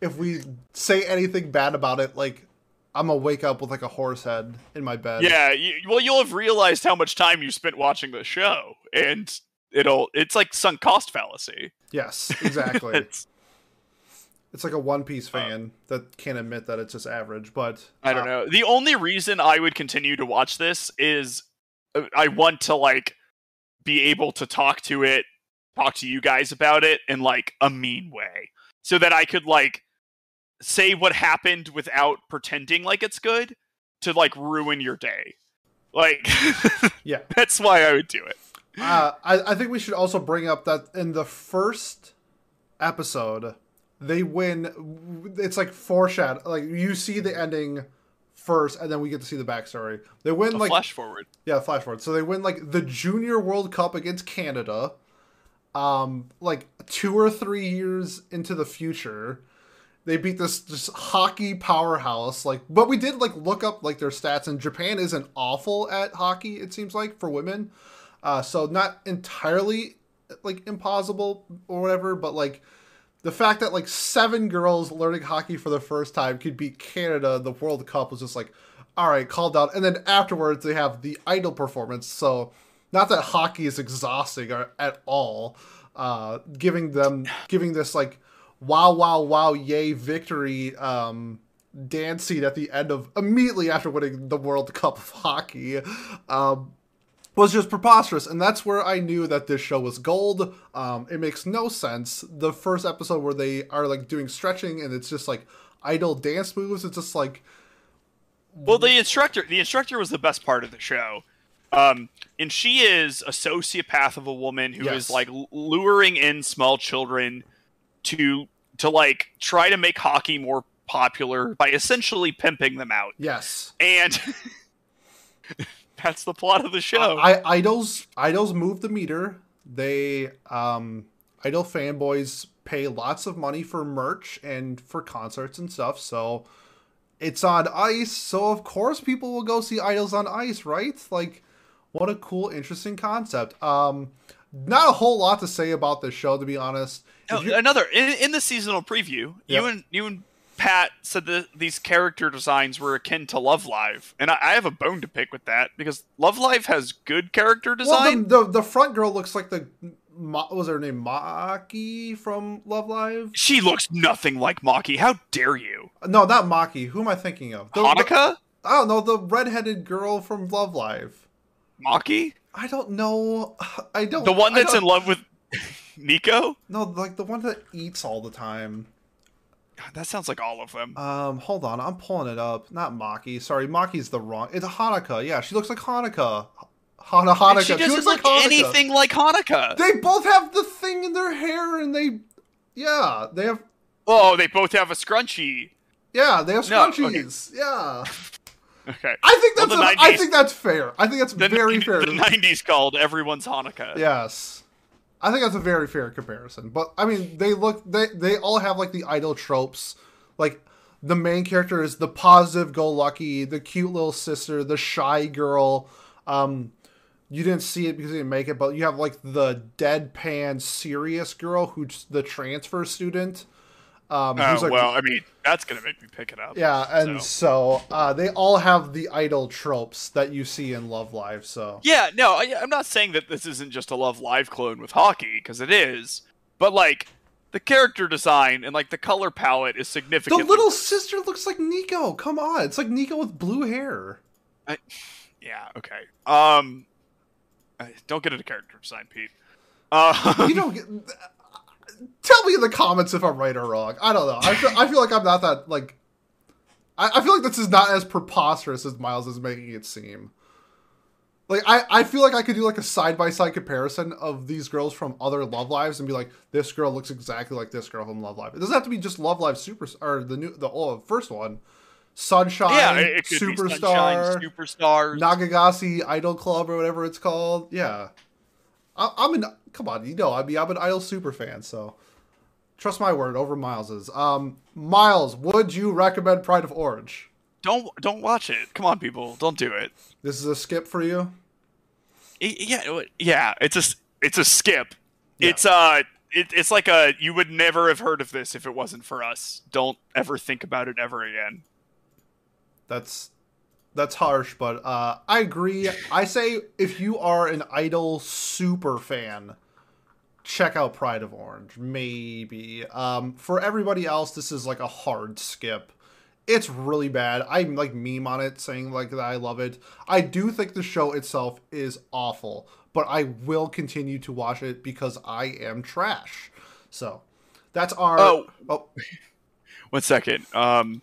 if we say anything bad about it, like, I'm gonna wake up with like a horse head in my bed. Yeah. You, well, you'll have realized how much time you spent watching the show, and it'll it's like sunk cost fallacy. Yes, exactly. it's, it's like a One Piece uh, fan uh, that can't admit that it's just average, but I don't uh, know. The only reason I would continue to watch this is uh, I want to like be able to talk to it, talk to you guys about it in like a mean way, so that I could like say what happened without pretending like it's good to like ruin your day. Like, yeah, that's why I would do it. Uh, I, I think we should also bring up that in the first episode they win. It's like foreshadow. Like you see the ending first, and then we get to see the backstory. They win a like flash forward. Yeah, flash forward. So they win like the Junior World Cup against Canada. Um, like two or three years into the future, they beat this just hockey powerhouse. Like, but we did like look up like their stats, and Japan isn't awful at hockey. It seems like for women, uh, so not entirely like impossible or whatever, but like the fact that like seven girls learning hockey for the first time could beat Canada the World Cup was just like, all right, called out. And then afterwards they have the idol performance. So not that hockey is exhausting at all, uh, giving them giving this like wow wow wow yay victory um, dance scene at the end of immediately after winning the World Cup of hockey. Um, was just preposterous and that's where i knew that this show was gold. Um, it makes no sense. The first episode where they are like doing stretching and it's just like idol dance moves it's just like well the instructor the instructor was the best part of the show. Um, and she is a sociopath of a woman who yes. is like luring in small children to to like try to make hockey more popular by essentially pimping them out. Yes. And That's the plot of the show. I, idols idols move the meter. They um idol fanboys pay lots of money for merch and for concerts and stuff. So it's on ice. So of course people will go see idols on ice, right? Like what a cool, interesting concept. Um, not a whole lot to say about this show, to be honest. Oh, another in, in the seasonal preview, yep. you and you and Pat said that these character designs were akin to Love Live, and I, I have a bone to pick with that because Love Live has good character design. Well, the, the, the front girl looks like the what was her name Maki from Love Live. She looks nothing like Maki. How dare you? No, not Maki. Who am I thinking of? The, Hanuka? The, I don't know the redheaded girl from Love Live. Maki? I don't know. I don't. The one that's in love with Nico? No, like the one that eats all the time. God, that sounds like all of them. Um, hold on, I'm pulling it up. Not Maki. Sorry, Maki's the wrong. It's Hanuka. Yeah, she looks like Hanuka. Hana Hanuka. she doesn't she look like anything like Hanuka. They both have the thing in their hair, and they, yeah, they have. Oh, they both have a scrunchie. Yeah, they have scrunchies. No, okay. Yeah. okay. I think that's. Well, a, 90s, I think that's fair. I think that's the, very fair. The '90s called everyone's Hanukkah. Yes. I think that's a very fair comparison. But I mean, they look they they all have like the idol tropes. Like the main character is the positive go lucky, the cute little sister, the shy girl. Um you didn't see it because you didn't make it, but you have like the deadpan serious girl who's the transfer student. Um, oh, like, well, I mean, that's gonna make me pick it up. Yeah, and so, so uh, they all have the idol tropes that you see in Love Live. So yeah, no, I, I'm not saying that this isn't just a Love Live clone with hockey because it is, but like the character design and like the color palette is significant. The little sister looks like Nico. Come on, it's like Nico with blue hair. I, yeah. Okay. Um. Don't get into character design, Pete. Uh, you don't get. Tell me in the comments if I'm right or wrong. I don't know. I feel, I feel like I'm not that like. I, I feel like this is not as preposterous as Miles is making it seem. Like I, I feel like I could do like a side by side comparison of these girls from other Love Lives and be like, this girl looks exactly like this girl from Love Live. It doesn't have to be just Love Live Super or the new the oh, first one. Sunshine, yeah, Superstar, Sunshine, Superstars, Nijigasaki Idol Club or whatever it's called. Yeah, I, am an come on, you know, I mean, I'm an Idol super fan, so trust my word over Miles's. Um, Miles, would you recommend Pride of Orange? Don't don't watch it. Come on, people, don't do it. This is a skip for you. Yeah, yeah, it's a it's a skip. Yeah. It's uh it, it's like a you would never have heard of this if it wasn't for us. Don't ever think about it ever again. That's that's harsh, but uh, I agree. I say if you are an Idol super fan, check out Pride of Orange. Maybe. Um, for everybody else, this is like a hard skip. It's really bad. I like meme on it saying like that I love it. I do think the show itself is awful, but I will continue to watch it because I am trash. So that's our. Oh, oh. one second. Um,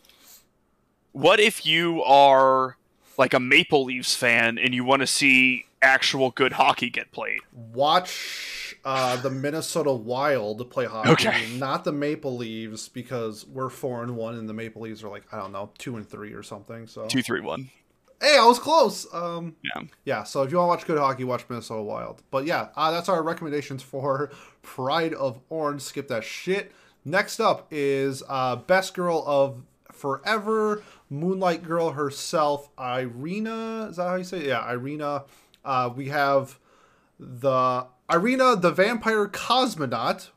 what if you are like a Maple Leafs fan and you want to see actual good hockey get played? Watch uh, the Minnesota Wild play hockey, okay. not the Maple Leaves because we're four and one and the Maple Leaves are like I don't know two and three or something. So two, three, one. Hey, I was close. Um, yeah, yeah. So if you want to watch good hockey, watch Minnesota Wild. But yeah, uh, that's our recommendations for Pride of Orange. Skip that shit. Next up is uh, Best Girl of Forever Moonlight Girl herself, Irina. Is that how you say it? Yeah, Irina. Uh, we have the Irina, the vampire cosmonaut.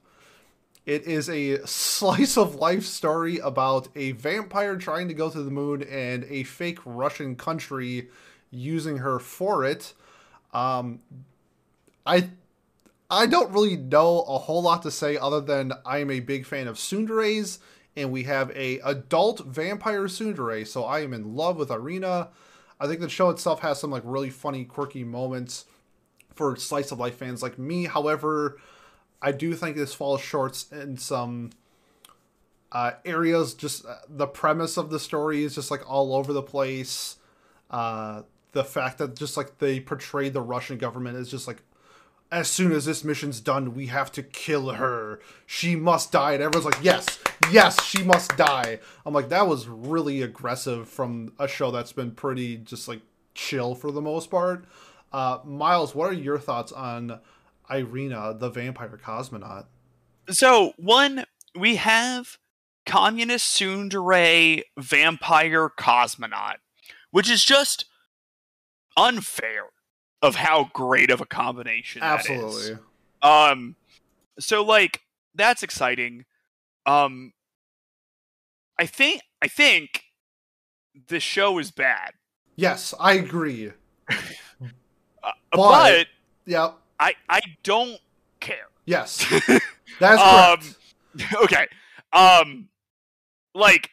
It is a slice of life story about a vampire trying to go to the moon and a fake Russian country using her for it. Um, I I don't really know a whole lot to say other than I am a big fan of tsunderes and we have a adult vampire tsundere. So I am in love with Irina. I think the show itself has some like really funny, quirky moments for slice of life fans like me. However, I do think this falls short in some uh, areas. Just uh, the premise of the story is just like all over the place. Uh, the fact that just like they portray the Russian government is just like as soon as this mission's done, we have to kill her. She must die. And everyone's like, yes, yes, she must die. I'm like, that was really aggressive from a show that's been pretty just like chill for the most part. Uh, Miles, what are your thoughts on Irina, the vampire cosmonaut? So, one, we have communist tsundere vampire cosmonaut, which is just unfair of how great of a combination Absolutely. Um so like that's exciting. Um I think I think the show is bad. Yes, I agree. but, but yeah, I I don't care. Yes. That's correct. Um, okay. Um like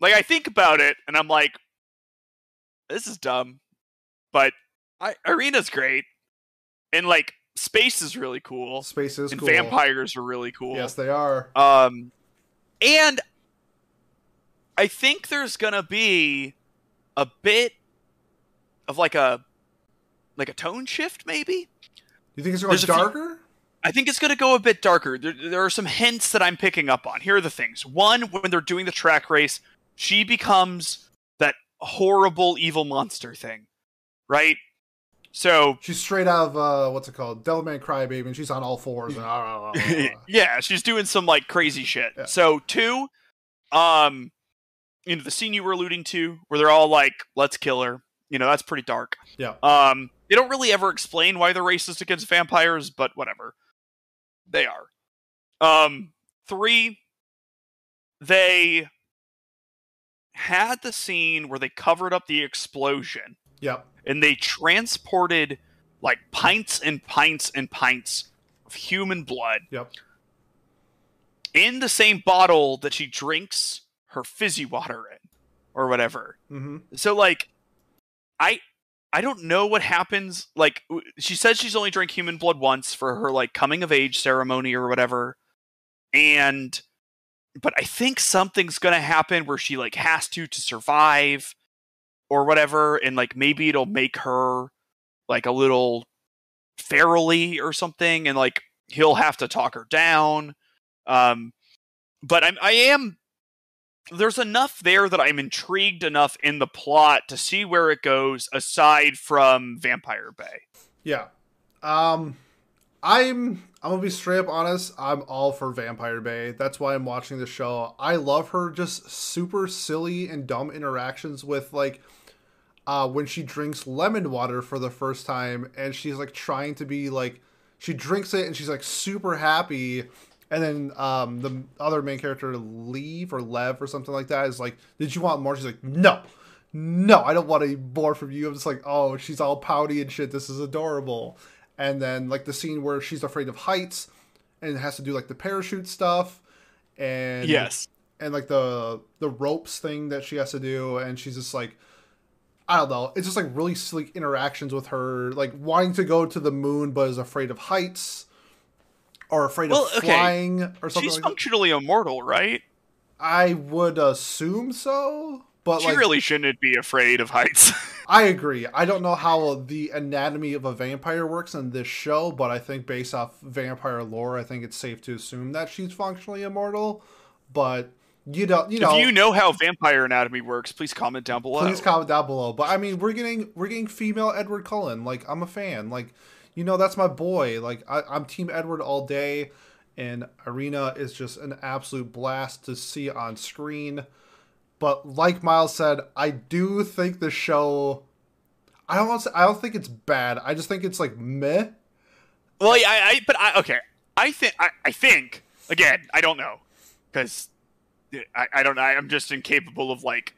like I think about it and I'm like this is dumb, but I, Irina's great, and like space is really cool. Space is and cool. Vampires are really cool. Yes, they are. Um, and I think there's gonna be a bit of like a like a tone shift, maybe. You think it's going to go darker? Few, I think it's going to go a bit darker. There, there are some hints that I'm picking up on. Here are the things. One, when they're doing the track race, she becomes that horrible evil monster thing, right? So she's straight out of uh, what's it called, Devilman Crybaby, and she's on all fours. And, ah, ah, ah, yeah, she's doing some like crazy shit. Yeah. So two, um, you know, the scene you were alluding to, where they're all like, "Let's kill her," you know that's pretty dark. Yeah. Um, they don't really ever explain why they're racist against vampires, but whatever, they are. Um, three, they had the scene where they covered up the explosion. Yep. And they transported like pints and pints and pints of human blood. Yep. In the same bottle that she drinks her fizzy water in, or whatever. Mm-hmm. So like, I I don't know what happens. Like she says she's only drank human blood once for her like coming of age ceremony or whatever, and but I think something's gonna happen where she like has to to survive or whatever, and like maybe it'll make her like a little ferally or something, and like he'll have to talk her down. Um, but I'm I am there's enough there that I'm intrigued enough in the plot to see where it goes aside from Vampire Bay. Yeah. Um I'm I'm gonna be straight up honest. I'm all for Vampire Bay. That's why I'm watching the show. I love her just super silly and dumb interactions with like uh when she drinks lemon water for the first time and she's like trying to be like she drinks it and she's like super happy and then um the other main character leave or lev or something like that is like did you want more? She's like no. No i don't want any more from you. I'm just like oh she's all pouty and shit. This is adorable. And then like the scene where she's afraid of heights and has to do like the parachute stuff and yes. and like the the ropes thing that she has to do. And she's just like i don't know. It's just like really sleek interactions with her like wanting to go to the moon but is afraid of heights or afraid well, of flying okay. or something she's like functionally that. immortal right i would assume so but she like, really shouldn't be afraid of heights. I agree. I don't know how the anatomy of a vampire works in this show, but I think based off vampire lore, I think it's safe to assume that she's functionally immortal. But you don't, you know, if you know how vampire anatomy works, please comment down below. Please comment down below. But I mean, we're getting we're getting female Edward Cullen. Like I'm a fan. Like you know, that's my boy. Like I, I'm Team Edward all day, and Irina is just an absolute blast to see on screen. But like Miles said, I do think the show. I don't. Say, I don't think it's bad. I just think it's like meh. Well, yeah, I, I but I okay. I think I, I think again. I don't know because I, I don't know. I'm just incapable of like.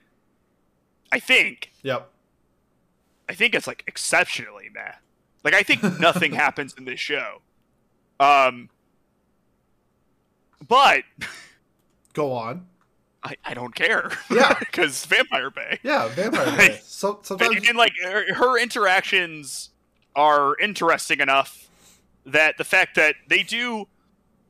I think. Yep. I think it's like exceptionally meh. Like I think nothing happens in this show. Um. But. Go on. I, I don't care. Yeah, because Vampire Bay. Yeah, Vampire Bay. So sometimes and, and like her interactions are interesting enough that the fact that they do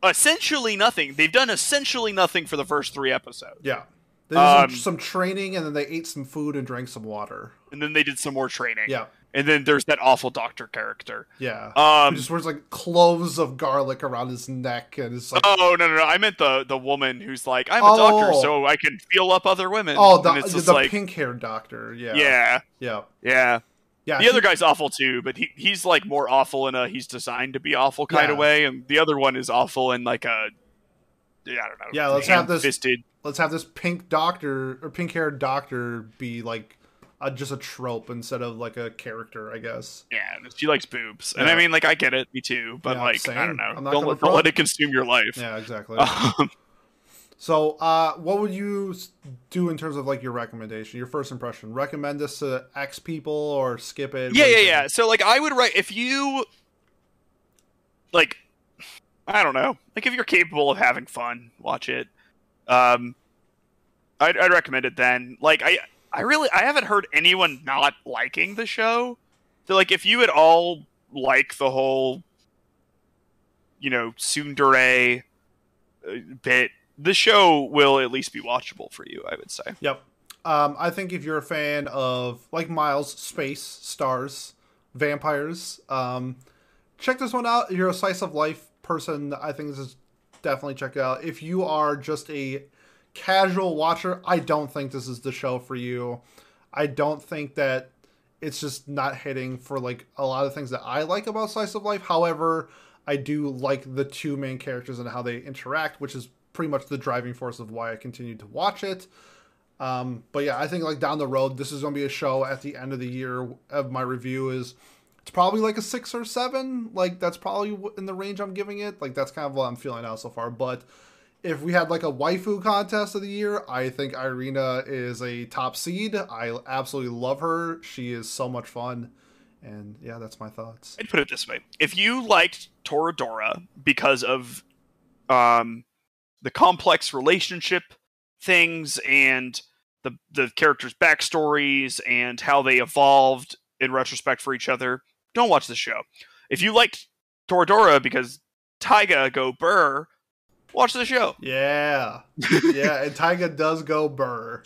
essentially nothing. They've done essentially nothing for the first three episodes. Yeah. They did um, some, some, training and then they ate some food and drank some water. And then they did some more training. Yeah. And then there's that awful doctor character. Yeah. Um, He just wears like cloves of garlic around his neck and it's like Oh no no no. I meant the the woman who's like, I'm a oh. doctor, so I can feel up other women. Oh the, the like, pink haired doctor, yeah. Yeah. Yeah. Yeah. Yeah, the he, other guy's awful too, but he, he's like more awful in a he's designed to be awful kind yeah. of way, and the other one is awful in like a yeah, I don't know. Yeah, let's have this fisted. Let's have this pink doctor or pink haired doctor be like a, just a trope instead of like a character, I guess. Yeah, she likes boobs, yeah. and I mean, like, I get it, me too, but yeah, like, same. I don't know, don't, let, don't let it consume your life. Yeah, exactly. Um, so, uh, what would you do in terms of like your recommendation, your first impression? Recommend this to X people or skip it? Yeah, yeah, yeah. So, like, I would write if you like, I don't know, like if you're capable of having fun, watch it. Um, I'd, I'd recommend it then. Like, I I really I haven't heard anyone not liking the show. So like if you at all like the whole you know tsundere uh, bit, the show will at least be watchable for you, I would say. Yep. Um, I think if you're a fan of like Miles, space, stars, vampires, um, check this one out. If you're a slice of life person, I think this is definitely check it out. If you are just a casual watcher, I don't think this is the show for you. I don't think that it's just not hitting for like a lot of things that I like about slice of life. However, I do like the two main characters and how they interact, which is pretty much the driving force of why I continue to watch it. Um, but yeah, I think like down the road, this is going to be a show at the end of the year of my review is it's probably like a six or seven. Like that's probably in the range I'm giving it. Like that's kind of what I'm feeling out so far. But if we had like a waifu contest of the year, I think Irina is a top seed. I absolutely love her. She is so much fun. And yeah, that's my thoughts. I'd put it this way: if you liked Toradora because of um, the complex relationship things and the the characters' backstories and how they evolved in retrospect for each other, don't watch the show. If you liked Toradora because Taiga go burr, watch the show. Yeah, yeah, and Taiga does go burr.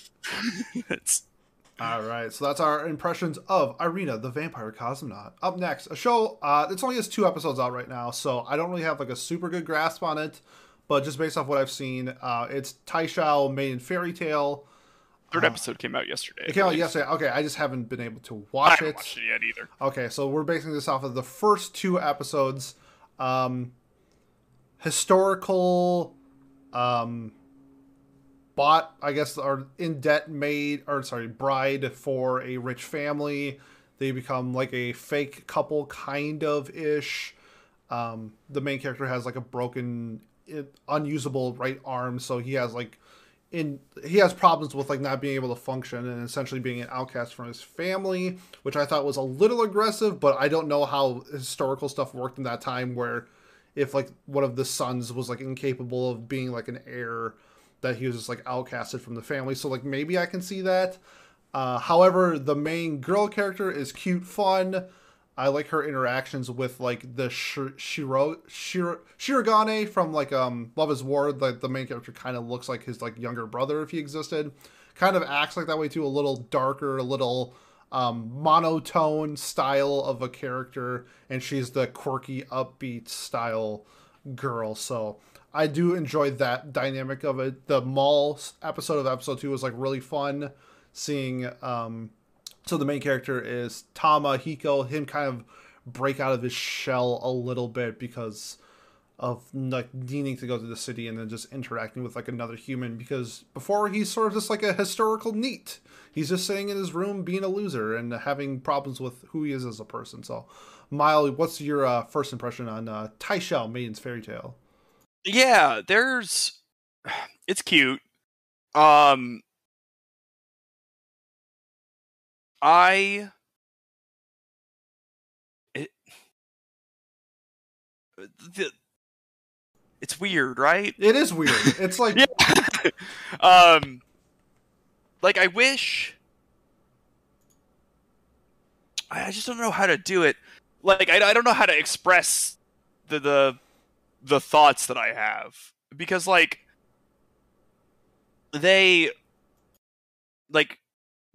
all right, so that's our impressions of Irina, the Vampire Cosmonaut. Up next, a show. Uh, it's only has two episodes out right now, so I don't really have like a super good grasp on it. But just based off what I've seen, uh, it's Taishou Maiden Fairy Tale. Third uh, episode came out yesterday. It came out yesterday. Okay, I just haven't been able to watch I it. watched it yet either. Okay, so we're basing this off of the first two episodes. Um, historical, um, bought, I guess, are in debt made, or sorry, bride for a rich family. They become like a fake couple, kind of ish. Um, the main character has like a broken unusable right arm, so he has like in he has problems with like not being able to function and essentially being an outcast from his family, which I thought was a little aggressive, but I don't know how historical stuff worked in that time where if like one of the sons was like incapable of being like an heir that he was just like outcasted from the family. So like maybe I can see that. Uh, however, the main girl character is cute, fun. I like her interactions with like the Sh- Shiro Shiro Shirogane from like um Love Is War. Like the main character kind of looks like his like younger brother if he existed. Kind of acts like that way too. A little darker, a little um, monotone style of a character, and she's the quirky, upbeat style girl. So I do enjoy that dynamic of it. The mall episode of episode two was like really fun seeing um so the main character is Tamahiko, him kind of break out of his shell a little bit because of like needing to go to the city and then just interacting with like another human because before he's sort of just like a historical NEET. He's just sitting in his room being a loser and having problems with who he is as a person. So, Mile, what's your uh, first impression on uh, Taishou Maiden's Fairy Tale? Yeah, there's it's cute. Um I it the, it's weird, right? It is weird. It's like um like I wish I just don't know how to do it. Like I, I don't know how to express the the the thoughts that I have because like they like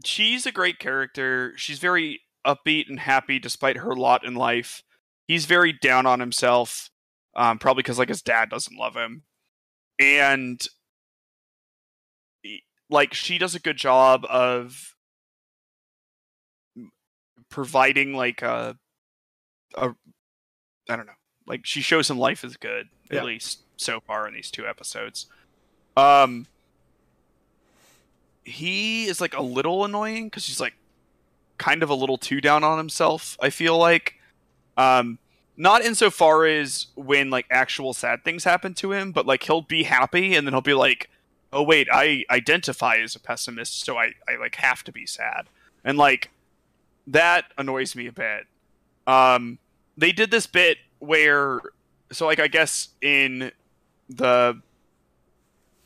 she's a great character. She's very upbeat and happy despite her lot in life. He's very down on himself, um, probably because like his dad doesn't love him, and like she does a good job of providing like a, a I don't know, like she shows him life is good yeah. at least so far in these two episodes. Um, he is like a little annoying because he's like kind of a little too down on himself. I feel like, um, not insofar as when like actual sad things happen to him, but like he'll be happy and then he'll be like, "Oh wait, I identify as a pessimist, so I I like have to be sad," and like that annoys me a bit. Um, they did this bit where, so like I guess in the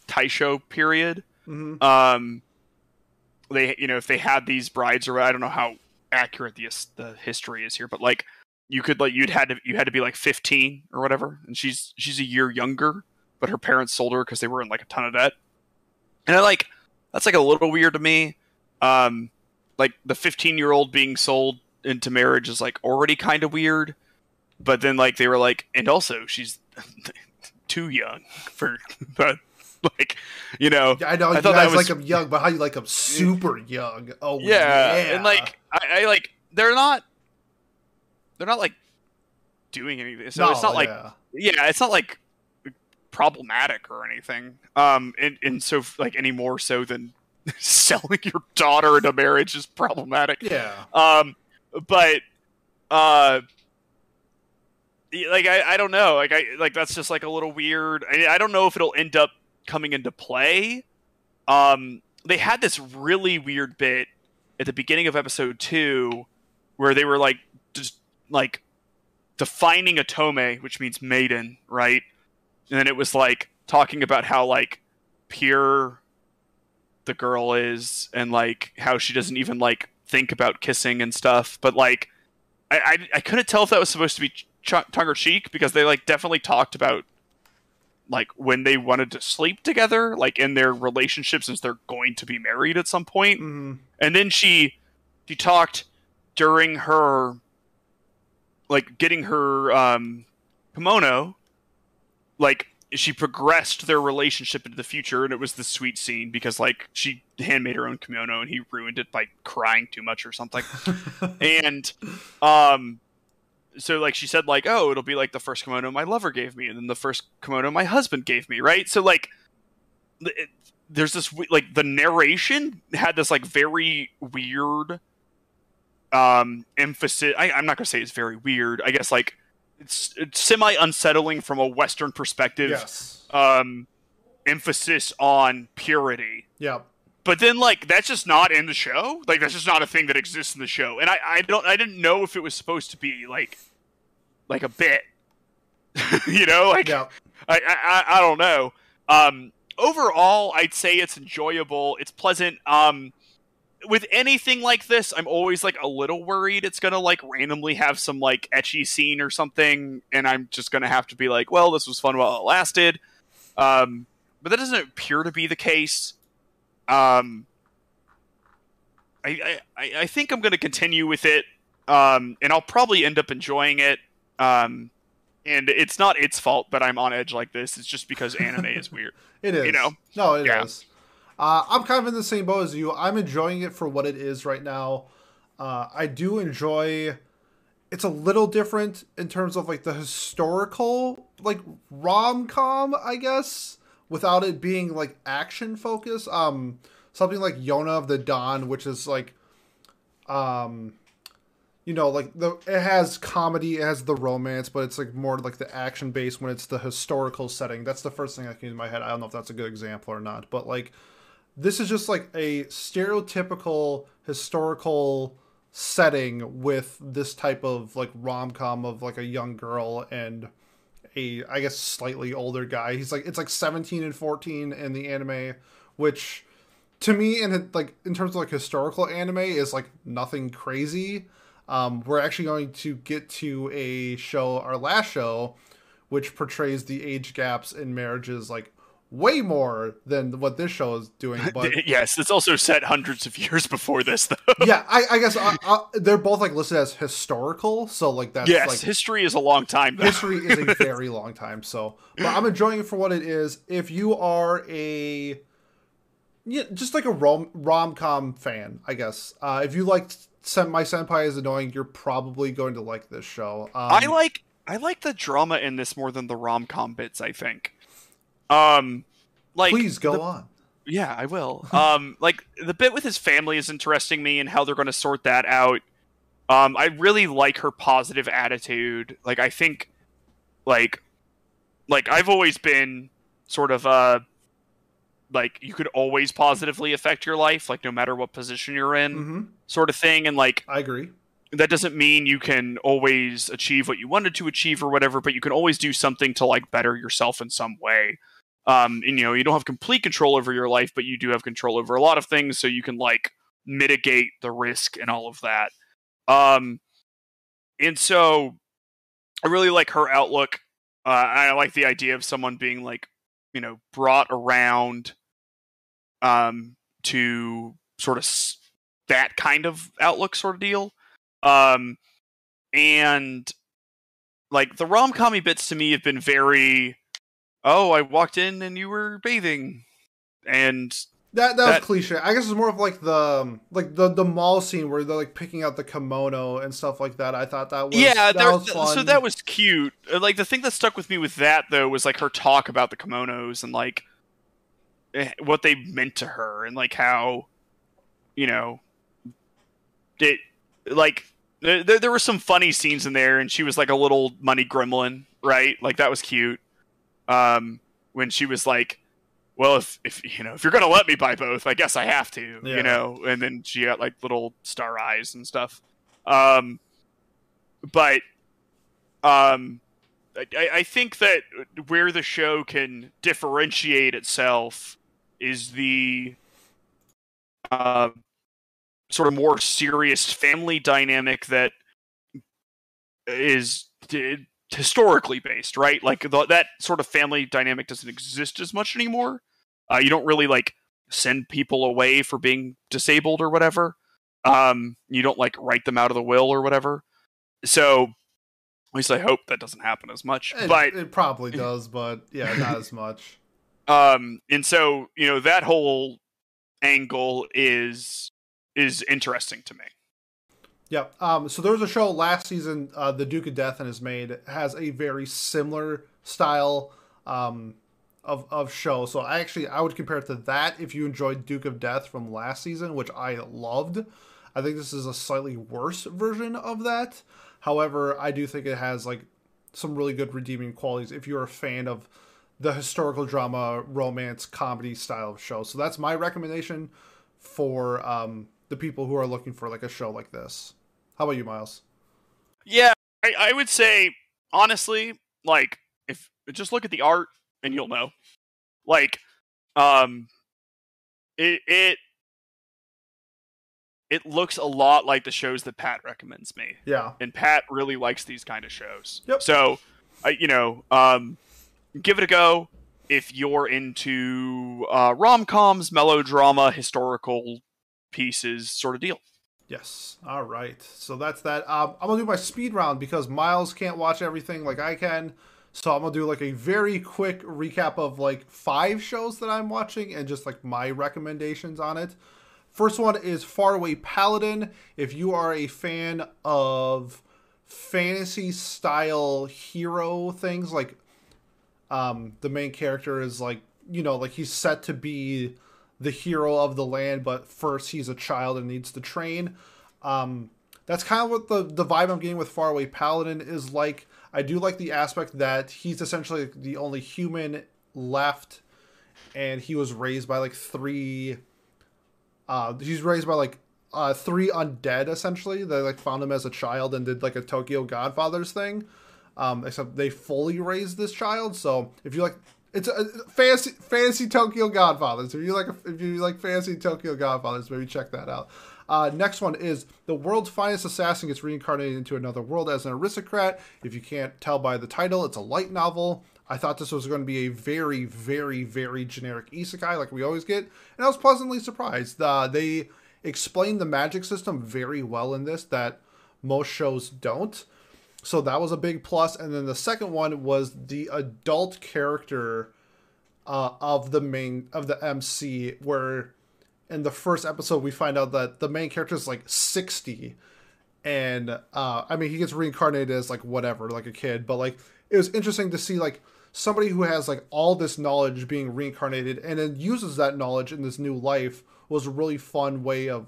Taisho period, mm-hmm. um, they you know if they had these brides or I don't know how accurate the the history is here, but like you could like you'd had to you had to be like 15 or whatever, and she's she's a year younger, but her parents sold her because they were in like a ton of debt, and I like that's like a little weird to me. Um, like the 15 year old being sold into marriage is like already kind of weird, but then like they were like, and also she's too young for the like, you know, I know I you guys was... like them young, but how you like them super young? Oh yeah, yeah. and like I, I, like they're not, they're not like doing anything. So no, it's not like yeah. yeah, it's not like problematic or anything. Um, and and so like any more so than selling your daughter into marriage is problematic. Yeah. Um, but uh, like I, I don't know. Like I like that's just like a little weird. I, I don't know if it'll end up coming into play. Um, they had this really weird bit at the beginning of episode two where they were like just like defining Otome, which means maiden, right? And then it was like talking about how like pure the girl is and like how she doesn't even like think about kissing and stuff. But like, I I, I couldn't tell if that was supposed to be ch- tongue or cheek because they like definitely talked about like when they wanted to sleep together, like in their relationship since they're going to be married at some point. Mm-hmm. And then she she talked during her like getting her um, kimono, like she progressed their relationship into the future, and it was the sweet scene because like she handmade her own kimono and he ruined it by crying too much or something, and um. So like she said like oh it'll be like the first kimono my lover gave me and then the first kimono my husband gave me right so like it, there's this like the narration had this like very weird um emphasis I, i'm not gonna say it's very weird i guess like it's, it's semi unsettling from a western perspective yes. um emphasis on purity. Yeah but then like that's just not in the show? Like that's just not a thing that exists in the show. And i i don't i didn't know if it was supposed to be like like a bit. You know like yeah. I, I i don't know. Um overall i'd say it's enjoyable. It's pleasant. Um with anything like this, I'm always like a little worried it's gonna like randomly have some like ecchi scene or something, and I'm just gonna have to be like, well, this was fun while it lasted. Um, but that doesn't appear to be the case. Um, I, I, I think I'm gonna continue with it, um, and I'll probably end up enjoying it. Um, and it's not its fault that I'm on edge like this. It's just because anime is weird. it is. You know? No, it yeah. is. Uh, I'm kind of in the same boat as you. I'm enjoying it for what it is right now. Uh, I do enjoy. It's a little different in terms of like the historical, like rom com, I guess, without it being like action focus. Um, something like Yona of the Dawn, which is like, um, you know, like the it has comedy, it has the romance, but it's like more like the action base when it's the historical setting. That's the first thing that came to my head. I don't know if that's a good example or not, but like this is just like a stereotypical historical setting with this type of like rom-com of like a young girl and a I guess slightly older guy. He's like it's like 17 and 14 in the anime, which to me and like in terms of like historical anime is like nothing crazy. Um, we're actually going to get to a show, our last show, which portrays the age gaps in marriages like way more than what this show is doing. But yes, it's also set hundreds of years before this, though. yeah, I, I guess I, uh, I, uh, they're both like listed as historical, so like that's yes, like history is a long time. Though. History is a very long time. So, but I'm enjoying it for what it is. If you are a yeah, just like a rom rom com fan, I guess. Uh, if you like my senpai is annoying, you're probably going to like this show. Um, I like I like the drama in this more than the rom com bits. I think. Um, like please go the, on. Yeah, I will. um, like the bit with his family is interesting me and how they're going to sort that out. Um, I really like her positive attitude. Like I think, like, like I've always been sort of uh like you could always positively affect your life, like no matter what position you're in, mm-hmm. sort of thing. And like, I agree. That doesn't mean you can always achieve what you wanted to achieve or whatever, but you can always do something to like better yourself in some way. Um, and you know, you don't have complete control over your life, but you do have control over a lot of things, so you can like mitigate the risk and all of that. Um, and so I really like her outlook. Uh, I like the idea of someone being like, you know, brought around um, to sort of s- that kind of outlook sort of deal. Um, and like the rom commy bits to me have been very oh, I walked in and you were bathing, and that that, that was cliche. I guess it's more of like the um, like the the mall scene where they're like picking out the kimono and stuff like that. I thought that was yeah, that was fun. so that was cute. Uh, like the thing that stuck with me with that though was like her talk about the kimonos and like eh, what they meant to her and like how you know it like there, there were some funny scenes in there and she was like a little money gremlin right like that was cute um when she was like well if if you know if you're gonna let me buy both i guess i have to yeah. you know and then she got like little star eyes and stuff um but um I, I think that where the show can differentiate itself is the uh, sort of more serious family dynamic that is historically based, right? Like the, that sort of family dynamic doesn't exist as much anymore. Uh, you don't really like send people away for being disabled or whatever. Um, you don't like write them out of the will or whatever. So at least I hope that doesn't happen as much. It, but it probably does, but yeah, not as much. Um, and so you know that whole angle is is interesting to me. Yeah. Um, so there was a show last season, uh, The Duke of Death and His Maid has a very similar style um, of of show. So I actually I would compare it to that if you enjoyed Duke of Death from last season, which I loved. I think this is a slightly worse version of that. However, I do think it has like some really good redeeming qualities if you're a fan of the historical drama, romance, comedy style of show. So that's my recommendation for um, the people who are looking for like a show like this. How about you, Miles? Yeah, I, I would say honestly, like if just look at the art and you'll know. Like, um, it it it looks a lot like the shows that Pat recommends me. Yeah. And Pat really likes these kind of shows. Yep. So, uh, you know, um, give it a go if you're into uh, rom coms, melodrama, historical pieces, sort of deal. Yes. All right. So that's that. Um, I'm gonna do my speed round because Miles can't watch everything like I can. So I'm gonna do like a very quick recap of like five shows that I'm watching and just like my recommendations on it. First one is Faraway Paladin. If you are a fan of fantasy style hero things, like um, the main character is like, you know, like he's set to be the hero of the land, but first he's a child and needs to train. Um, that's kind of what the, the vibe I'm getting with Faraway Paladin is like. I do like the aspect that he's essentially the only human left, and he was raised by like three uh, he's raised by like uh, three undead essentially. They like found him as a child and did like a Tokyo Godfathers thing. Um, except they fully raised this child. So if you like, it's a fancy fancy Tokyo Godfathers. If you like, if you like fancy Tokyo Godfathers, maybe check that out. Uh, next one is the world's finest assassin gets reincarnated into another world as an aristocrat. If you can't tell by the title, it's a light novel. I thought this was going to be a very, very, very generic isekai like we always get, and I was pleasantly surprised. Uh, they explained the magic system very well in this that most shows don't. So that was a big plus. And then the second one was the adult character uh, of the main of the MC, where in the first episode we find out that the main character is like sixty, and uh, I mean he gets reincarnated as like whatever, like a kid, but like it was interesting to see like somebody who has like all this knowledge being reincarnated and then uses that knowledge in this new life was a really fun way of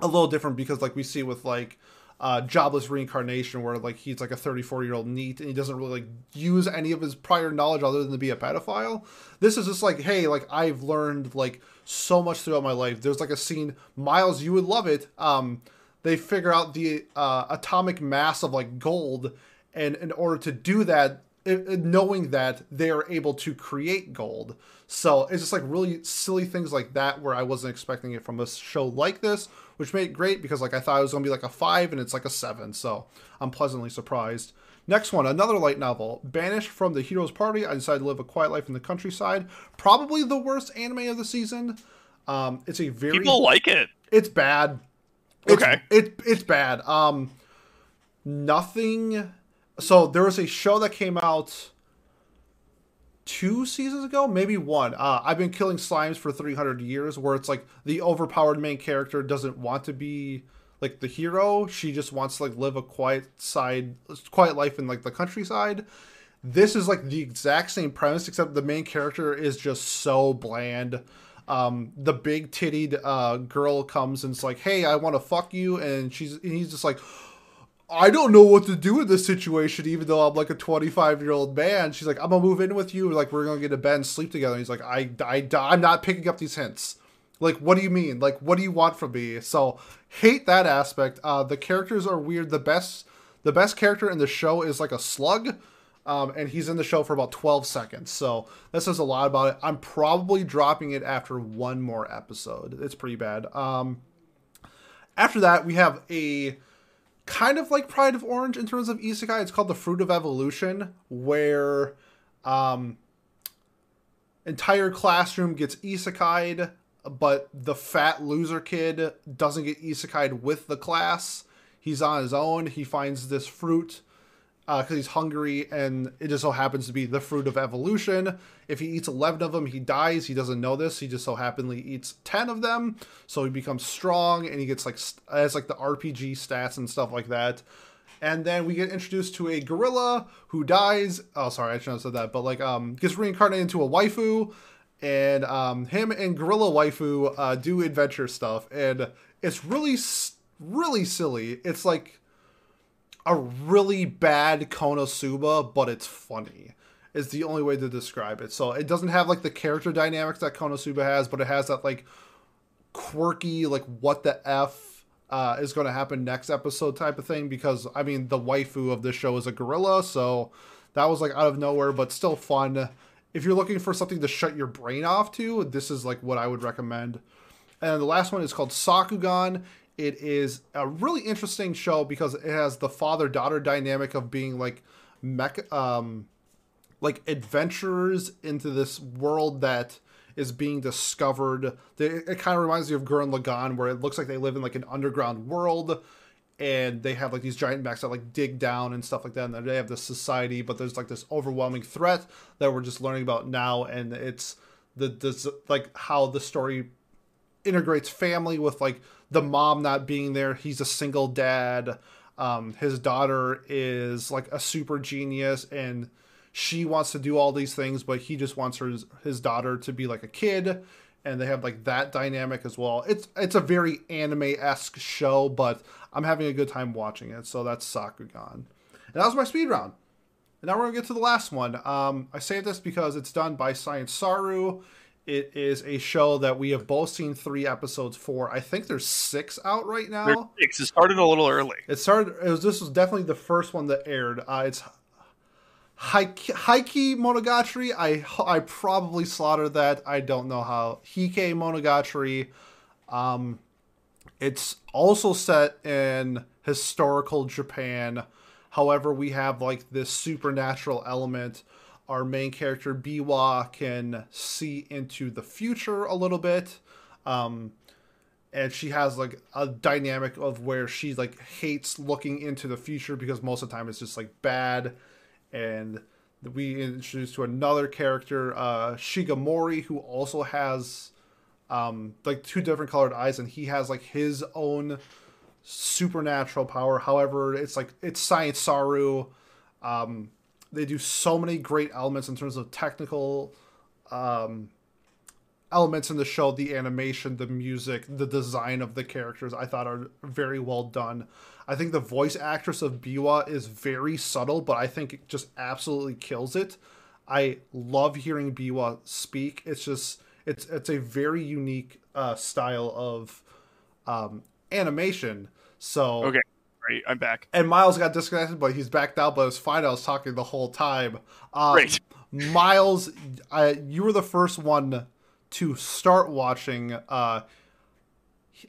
a little different because like we see with like uh, jobless reincarnation where like he's like a 34 year old NEET and he doesn't really like use any of his prior knowledge other than to be a pedophile. This is just like hey like i've learned like so much throughout my life. There's like a scene miles you would love it um they figure out the uh, atomic mass of like gold and in order to do that knowing that they are able to create gold. So it's just like really silly things like that where I wasn't expecting it from a show like this, which made it great because like I thought it was gonna be like a five and it's like a seven. So I'm pleasantly surprised. Next one, another light novel. Banished from the hero's party, I decided to live a quiet life in the countryside. Probably the worst anime of the season. Um, it's a very people like it. It's bad. It's, okay. It, it's bad. Um, nothing so there was a show that came out two seasons ago, maybe one. Uh, I've been killing slimes for 300 years, where it's like the overpowered main character doesn't want to be like the hero. She just wants to like live a quiet side, quiet life in like the countryside. this is like the exact same premise, except the main character is just so bland. Um, the big tittied uh, girl comes and it's like, "Hey, I want to fuck you," and she's and he's just like, I don't know what to do in this situation, even though I'm like a 25 year old man. She's like, I'm gonna move in with you. Like, we're gonna get a bed and sleep together. And he's like, I, I, I'm not picking up these hints. Like, what do you mean? Like, what do you want from me? So, hate that aspect. Uh, the characters are weird. The best, the best character in the show is like a slug. Um, and he's in the show for about 12 seconds. So that says a lot about it. I'm probably dropping it after one more episode. It's pretty bad. Um, after that, we have a kind of like Pride of Orange in terms of isekai. It's called the Fruit of Evolution, where um, entire classroom gets isekai'd, but the fat loser kid doesn't get isekai'd with the class. He's on his own. He finds this fruit because uh, he's hungry, and it just so happens to be the fruit of evolution. If he eats 11 of them, he dies. He doesn't know this. He just so happily eats 10 of them, so he becomes strong, and he gets like has like the RPG stats and stuff like that. And then we get introduced to a gorilla who dies. Oh, sorry, I shouldn't have said that, but like um gets reincarnated into a waifu, and um him and gorilla waifu uh, do adventure stuff, and it's really really silly. It's like a really bad Konosuba, but it's funny. Is the only way to describe it. So it doesn't have like the character dynamics that Konosuba has, but it has that like quirky, like what the f uh, is going to happen next episode type of thing. Because I mean, the waifu of this show is a gorilla, so that was like out of nowhere, but still fun. If you're looking for something to shut your brain off to, this is like what I would recommend. And the last one is called Sakugan. It is a really interesting show because it has the father daughter dynamic of being like mech, um, like adventurers into this world that is being discovered. It, kind of reminds me of Gurren Lagann, where it looks like they live in like an underground world, and they have like these giant mechs that like dig down and stuff like that. And they have this society, but there's like this overwhelming threat that we're just learning about now, and it's the this like how the story integrates family with like the mom not being there. He's a single dad. Um, his daughter is like a super genius and she wants to do all these things, but he just wants her his daughter to be like a kid. And they have like that dynamic as well. It's it's a very anime esque show, but I'm having a good time watching it. So that's Sakugan, and that was my speed round. And now we're gonna get to the last one. Um, I say this because it's done by Science Saru. It is a show that we have both seen three episodes for. I think there's six out right now. There's six. It started a little early. It started. It was. This was definitely the first one that aired. Uh, it's Heike Monogatari. I I probably slaughtered that. I don't know how. Hike Monogatari. Um, it's also set in historical Japan. However, we have like this supernatural element our main character Biwa can see into the future a little bit. Um, and she has like a dynamic of where she like hates looking into the future because most of the time it's just like bad. And we introduced to another character, uh, Shigemori, who also has um, like two different colored eyes, and he has like his own supernatural power. However, it's like it's Science Saru. Um, they do so many great elements in terms of technical um, elements in the show. The animation the music the design of the characters i thought are very well done. I think the voice actress of biwa is very subtle but i think it just absolutely kills it. I love hearing biwa speak. It's just it's it's a very unique uh, style of um, animation. So okay Great, I'm back. And Miles got disconnected, but he's back now. But it's fine. I was talking the whole time. Um, Great. Miles, I, you were the first one to start watching. Uh,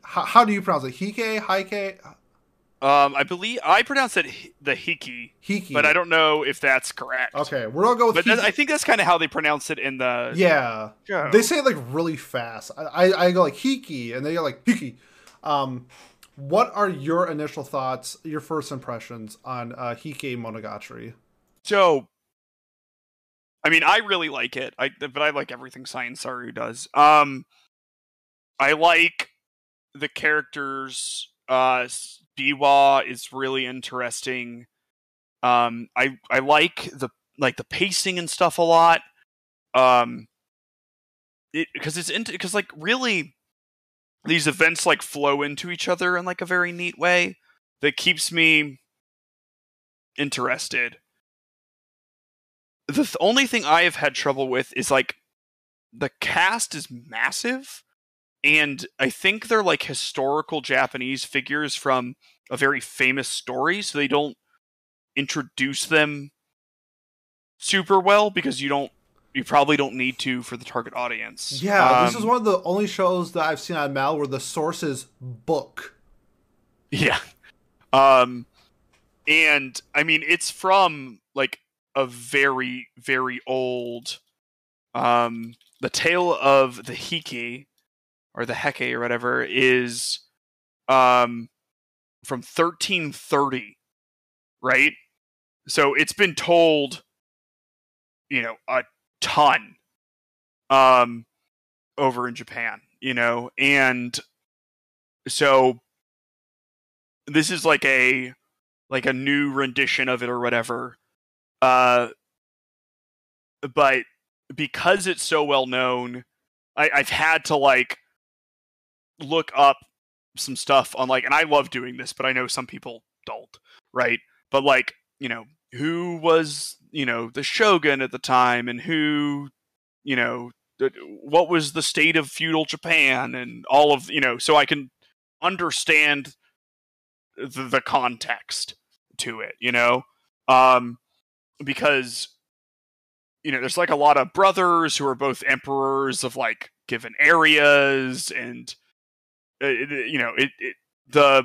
how, how do you pronounce it? Hike, Hike. Um, I believe I pronounce it the Hiki. Hiki, but I don't know if that's correct. Okay, we're gonna go with. But I think that's kind of how they pronounce it in the. Yeah, show. they say it like really fast. I, I, I go like Hiki, and they go like Hiki. Um, what are your initial thoughts, your first impressions on uh, Hike Monogatari? So, I mean, I really like it. I but I like everything Saru does. Um, I like the characters. Uh, Biwa is really interesting. Um, I I like the like the pacing and stuff a lot. Um, it because it's into because like really these events like flow into each other in like a very neat way that keeps me interested. The th- only thing I have had trouble with is like the cast is massive and I think they're like historical Japanese figures from a very famous story so they don't introduce them super well because you don't you probably don't need to for the target audience. Yeah, um, this is um, one of the only shows that I've seen on Mal where the source is book. Yeah. Um and I mean it's from like a very very old um the tale of the Hiki or the Heke or whatever is um from 1330 right so it's been told you know a ton um over in Japan, you know, and so this is like a like a new rendition of it or whatever. Uh but because it's so well known, I, I've had to like look up some stuff on like and I love doing this, but I know some people don't, right? But like, you know, who was you know the shogun at the time and who you know what was the state of feudal Japan and all of you know so I can understand the, the context to it you know? Um because you know there's like a lot of brothers who are both emperors of like given areas and uh, you know it, it the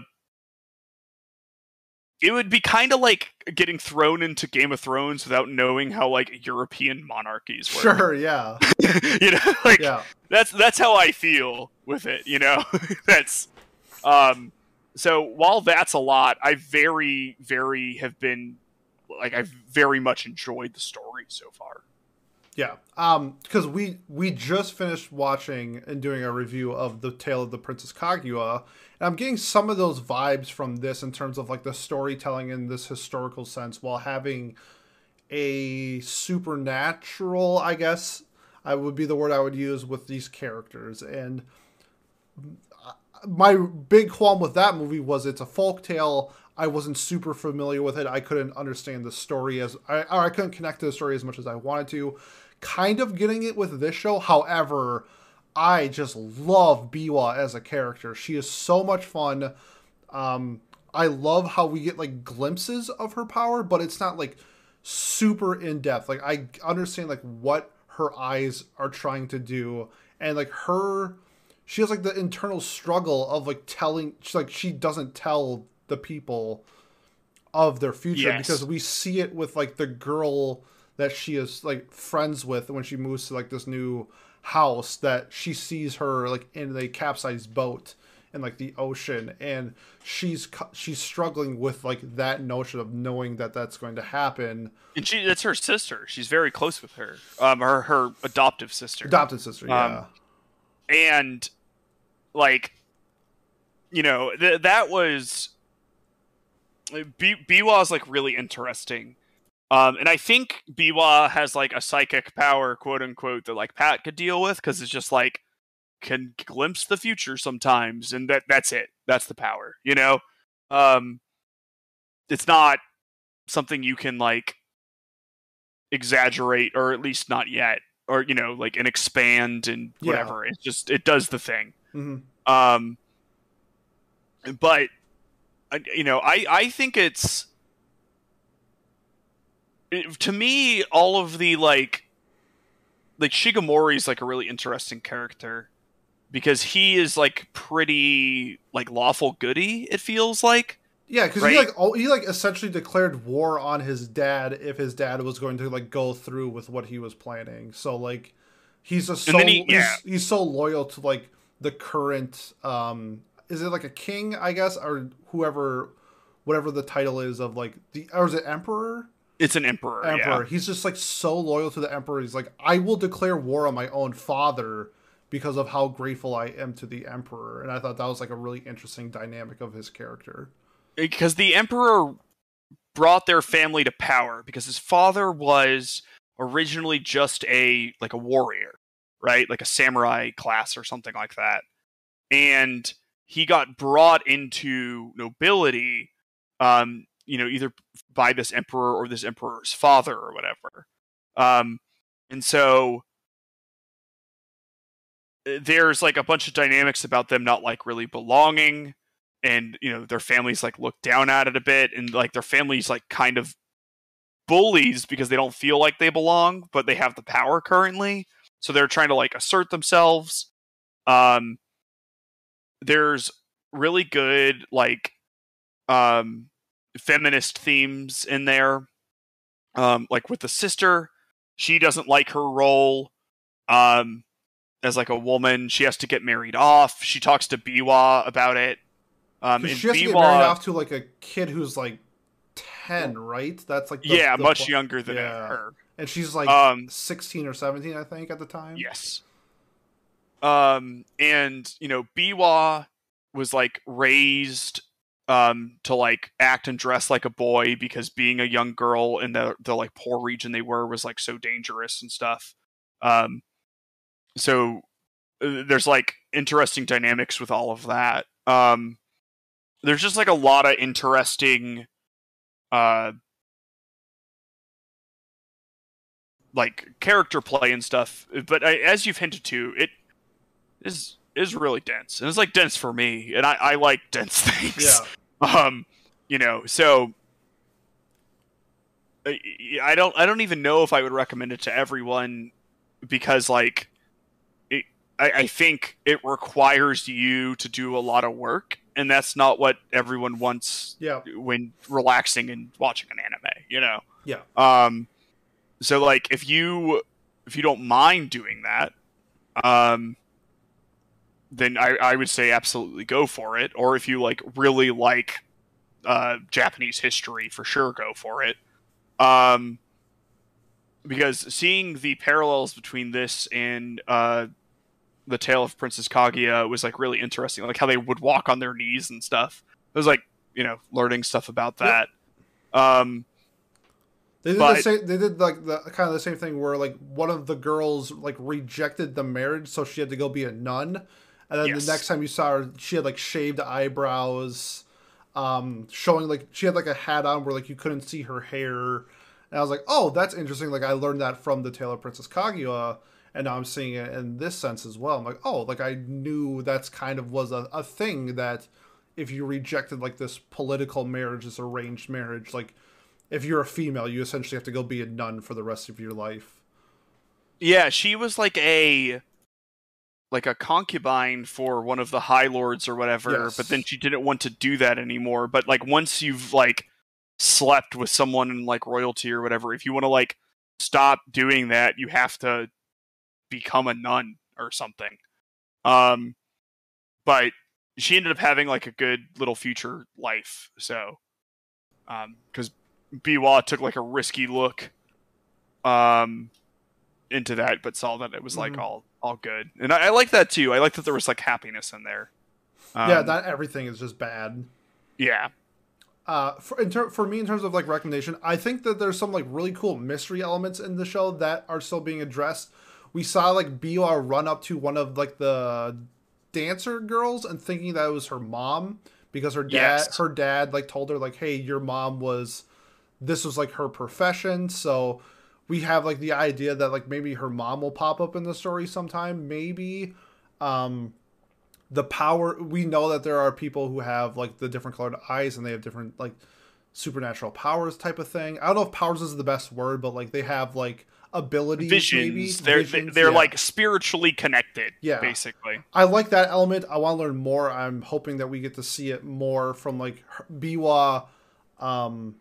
it would be kind of like getting thrown into Game of Thrones without knowing how like European monarchies work. Sure, yeah. you know, like yeah. that's that's how I feel with it, you know. that's um so while that's a lot, I very very have been like I've very much enjoyed the story so far. Yeah. Um because we we just finished watching and doing a review of The Tale of the Princess Kaguya and I'm getting some of those vibes from this in terms of like the storytelling in this historical sense while having a supernatural, I guess, I would be the word I would use with these characters. And my big qualm with that movie was it's a folk tale. I wasn't super familiar with it. I couldn't understand the story as I, I couldn't connect to the story as much as I wanted to. Kind of getting it with this show, however, I just love Biwa as a character. She is so much fun. Um, I love how we get like glimpses of her power, but it's not like super in depth. Like I understand like what her eyes are trying to do, and like her, she has like the internal struggle of like telling. She's like she doesn't tell the people of their future yes. because we see it with like the girl that she is like friends with when she moves to like this new house that she sees her like in a capsized boat in like the ocean. And she's she's struggling with like that notion of knowing that that's going to happen. And she that's her sister. She's very close with her um her her adoptive sister. Adopted sister yeah. um, and like you know th- that was B- Biwa is like really interesting um, and I think Biwa has like a psychic power, quote unquote, that like Pat could deal with because it's just like can glimpse the future sometimes, and that that's it. That's the power, you know. Um, it's not something you can like exaggerate, or at least not yet, or you know, like and expand and whatever. Yeah. It's just it does the thing. Mm-hmm. Um, but you know, I I think it's to me, all of the like, like Shigemori is like a really interesting character because he is like pretty like lawful goody. It feels like. Yeah, because right? he like he like essentially declared war on his dad if his dad was going to like go through with what he was planning. So like, he's a so he, yeah. he's, he's so loyal to like the current um is it like a king I guess or whoever whatever the title is of like the or is it emperor it's an emperor. Emperor. Yeah. He's just like so loyal to the emperor. He's like, I will declare war on my own father because of how grateful I am to the emperor. And I thought that was like a really interesting dynamic of his character. Because the emperor brought their family to power because his father was originally just a like a warrior, right? Like a samurai class or something like that. And he got brought into nobility um, you know, either by this emperor or this emperor's father or whatever. Um, and so uh, there's like a bunch of dynamics about them not like really belonging and you know their families like look down at it a bit and like their families like kind of bullies because they don't feel like they belong but they have the power currently so they're trying to like assert themselves um there's really good like um feminist themes in there. Um like with the sister she doesn't like her role um as like a woman. She has to get married off. She talks to biwa about it. Um she has biwa, to get married off to like a kid who's like 10 right? That's like the, yeah the, much younger than yeah. her. And she's like um 16 or 17 i think at the time. Yes. Um and you know biwa was like raised um, to like act and dress like a boy because being a young girl in the the like poor region they were was like so dangerous and stuff. Um, so uh, there's like interesting dynamics with all of that. Um, there's just like a lot of interesting, uh, like character play and stuff. But I, as you've hinted to, it is is really dense, and it's like dense for me, and I, I like dense things. Yeah. Um, you know, so I don't I don't even know if I would recommend it to everyone because like it, I, I think it requires you to do a lot of work and that's not what everyone wants yeah. when relaxing and watching an anime, you know. Yeah. Um so like if you if you don't mind doing that, um then I, I would say absolutely go for it. Or if you like really like uh, Japanese history, for sure go for it. Um, because seeing the parallels between this and uh, the tale of Princess Kaguya was like really interesting, like how they would walk on their knees and stuff. It was like you know learning stuff about that. Yep. Um, they did but, the same. They did like the kind of the same thing where like one of the girls like rejected the marriage, so she had to go be a nun and then yes. the next time you saw her, she had like shaved eyebrows, um, showing like she had like a hat on where like you couldn't see her hair. And I was like, oh, that's interesting. Like I learned that from the Tale of Princess Kaguya, and now I'm seeing it in this sense as well. I'm like, oh, like I knew that's kind of was a, a thing that if you rejected like this political marriage, this arranged marriage, like if you're a female, you essentially have to go be a nun for the rest of your life. Yeah, she was like a like a concubine for one of the high lords or whatever yes. but then she didn't want to do that anymore. But like once you've like slept with someone in like royalty or whatever if you want to like stop doing that you have to become a nun or something. Um but she ended up having like a good little future life so um because biwa took like a risky look. Um into that but saw that it was like mm-hmm. all all good, and I, I, like that too. I like that there was like happiness in there. Um, yeah, not everything is just bad. Yeah. Uh, for in ter- for me, in terms of like recommendation, I think that there's some like really cool mystery elements in the show that are still being addressed. We saw like Biwa run up to one of like the dancer girls and thinking that it was her mom because her dad yes. her dad like told her like, hey, your mom was this was like her profession, so we have like the idea that like maybe her mom will pop up in the story sometime maybe. Um the power we know that there are people who have like the different colored eyes and they have different like supernatural powers type of thing. I don't know if powers is the best word but like they have like abilities visions. Maybe. they're visions, they're yeah. like spiritually connected yeah. basically. I like that element. I want to learn more. I'm hoping that we get to see it more from like biwa um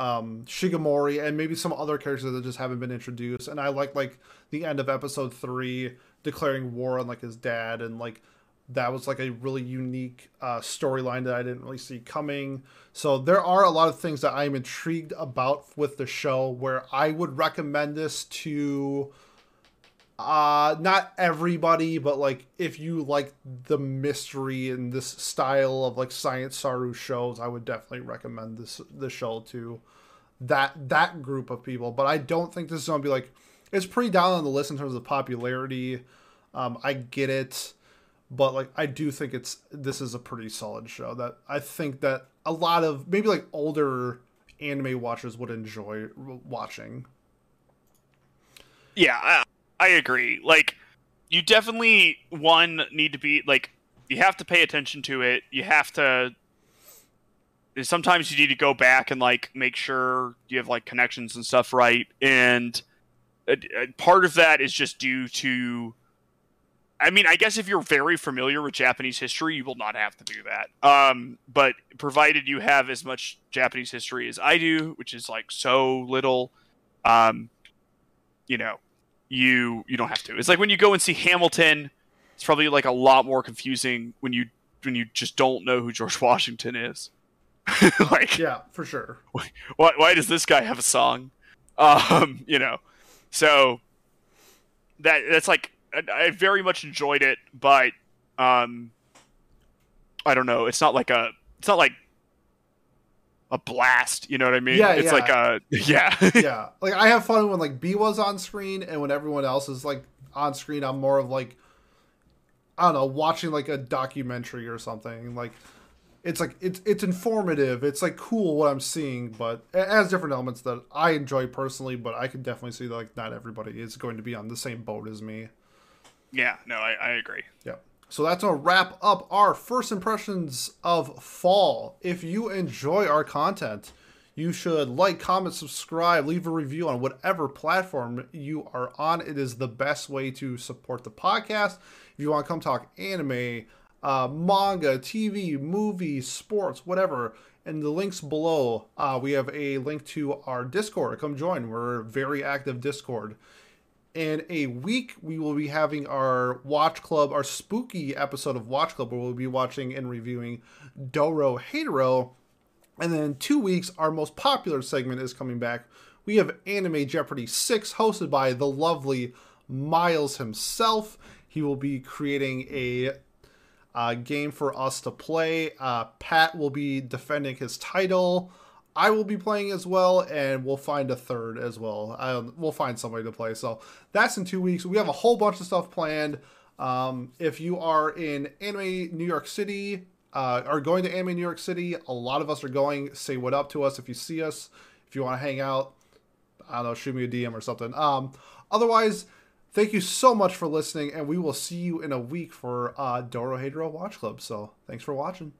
um, and maybe some other characters that just haven't been introduced. And I like like the end of episode three declaring war on like his dad and like that was like a really unique uh, storyline that I didn't really see coming. So there are a lot of things that I'm intrigued about with the show where I would recommend this to uh not everybody but like if you like the mystery and this style of like science saru shows i would definitely recommend this the show to that that group of people. But i don't think this is gonna be like it's pretty down on the list in terms of popularity. Um i get it. But like i do think it's this is a pretty solid show that i think that a lot of maybe like older anime watchers would enjoy watching. Yeah I agree. Like, you definitely one need to be like you have to pay attention to it. You have to. Sometimes you need to go back and like make sure you have like connections and stuff right, and uh, uh, part of that is just due to. I mean, I guess if you're very familiar with Japanese history, you will not have to do that. Um, but provided you have as much Japanese history as I do, which is like so little, um, you know, you you don't have to. It's like when you go and see Hamilton, it's probably like a lot more confusing when you when you just don't know who George Washington is. like yeah, for sure. Why why does this guy have a song? Um, you know. So that that's like I, I very much enjoyed it, but um I don't know. It's not like a it's not like a blast. You know what I mean? Yeah, it's yeah. like a yeah, yeah. Like I have fun when like B was on screen, and when everyone else is like on screen, I'm more of like I don't know, watching like a documentary or something. Like it's like it's it's informative. It's like cool what I'm seeing, but it has different elements that I enjoy personally. But I can definitely see that like not everybody is going to be on the same boat as me. Yeah, no, I, I agree. Yeah. So that's to wrap up our first impressions of fall. If you enjoy our content, you should like, comment, subscribe, leave a review on whatever platform you are on. It is the best way to support the podcast. If you want to come talk anime, uh, manga, TV, movies, sports, whatever, in the links below, uh, we have a link to our Discord. Come join. We're very active Discord in a week we will be having our watch club our spooky episode of watch club where we'll be watching and reviewing Dorohedoro and then in two weeks our most popular segment is coming back. We have anime jeopardy 6 hosted by the lovely miles himself. He will be creating a uh, game for us to play. Uh, pat will be defending his title I will be playing as well, and we'll find a third as well. Um, we'll find somebody to play. So that's in two weeks. We have a whole bunch of stuff planned. Um, if you are in Anime New York City, uh, are going to Anime New York City, a lot of us are going. Say what up to us if you see us. If you want to hang out, I don't know, shoot me a DM or something. Um, otherwise, thank you so much for listening, and we will see you in a week for uh, Dorohedoro Watch Club. So thanks for watching.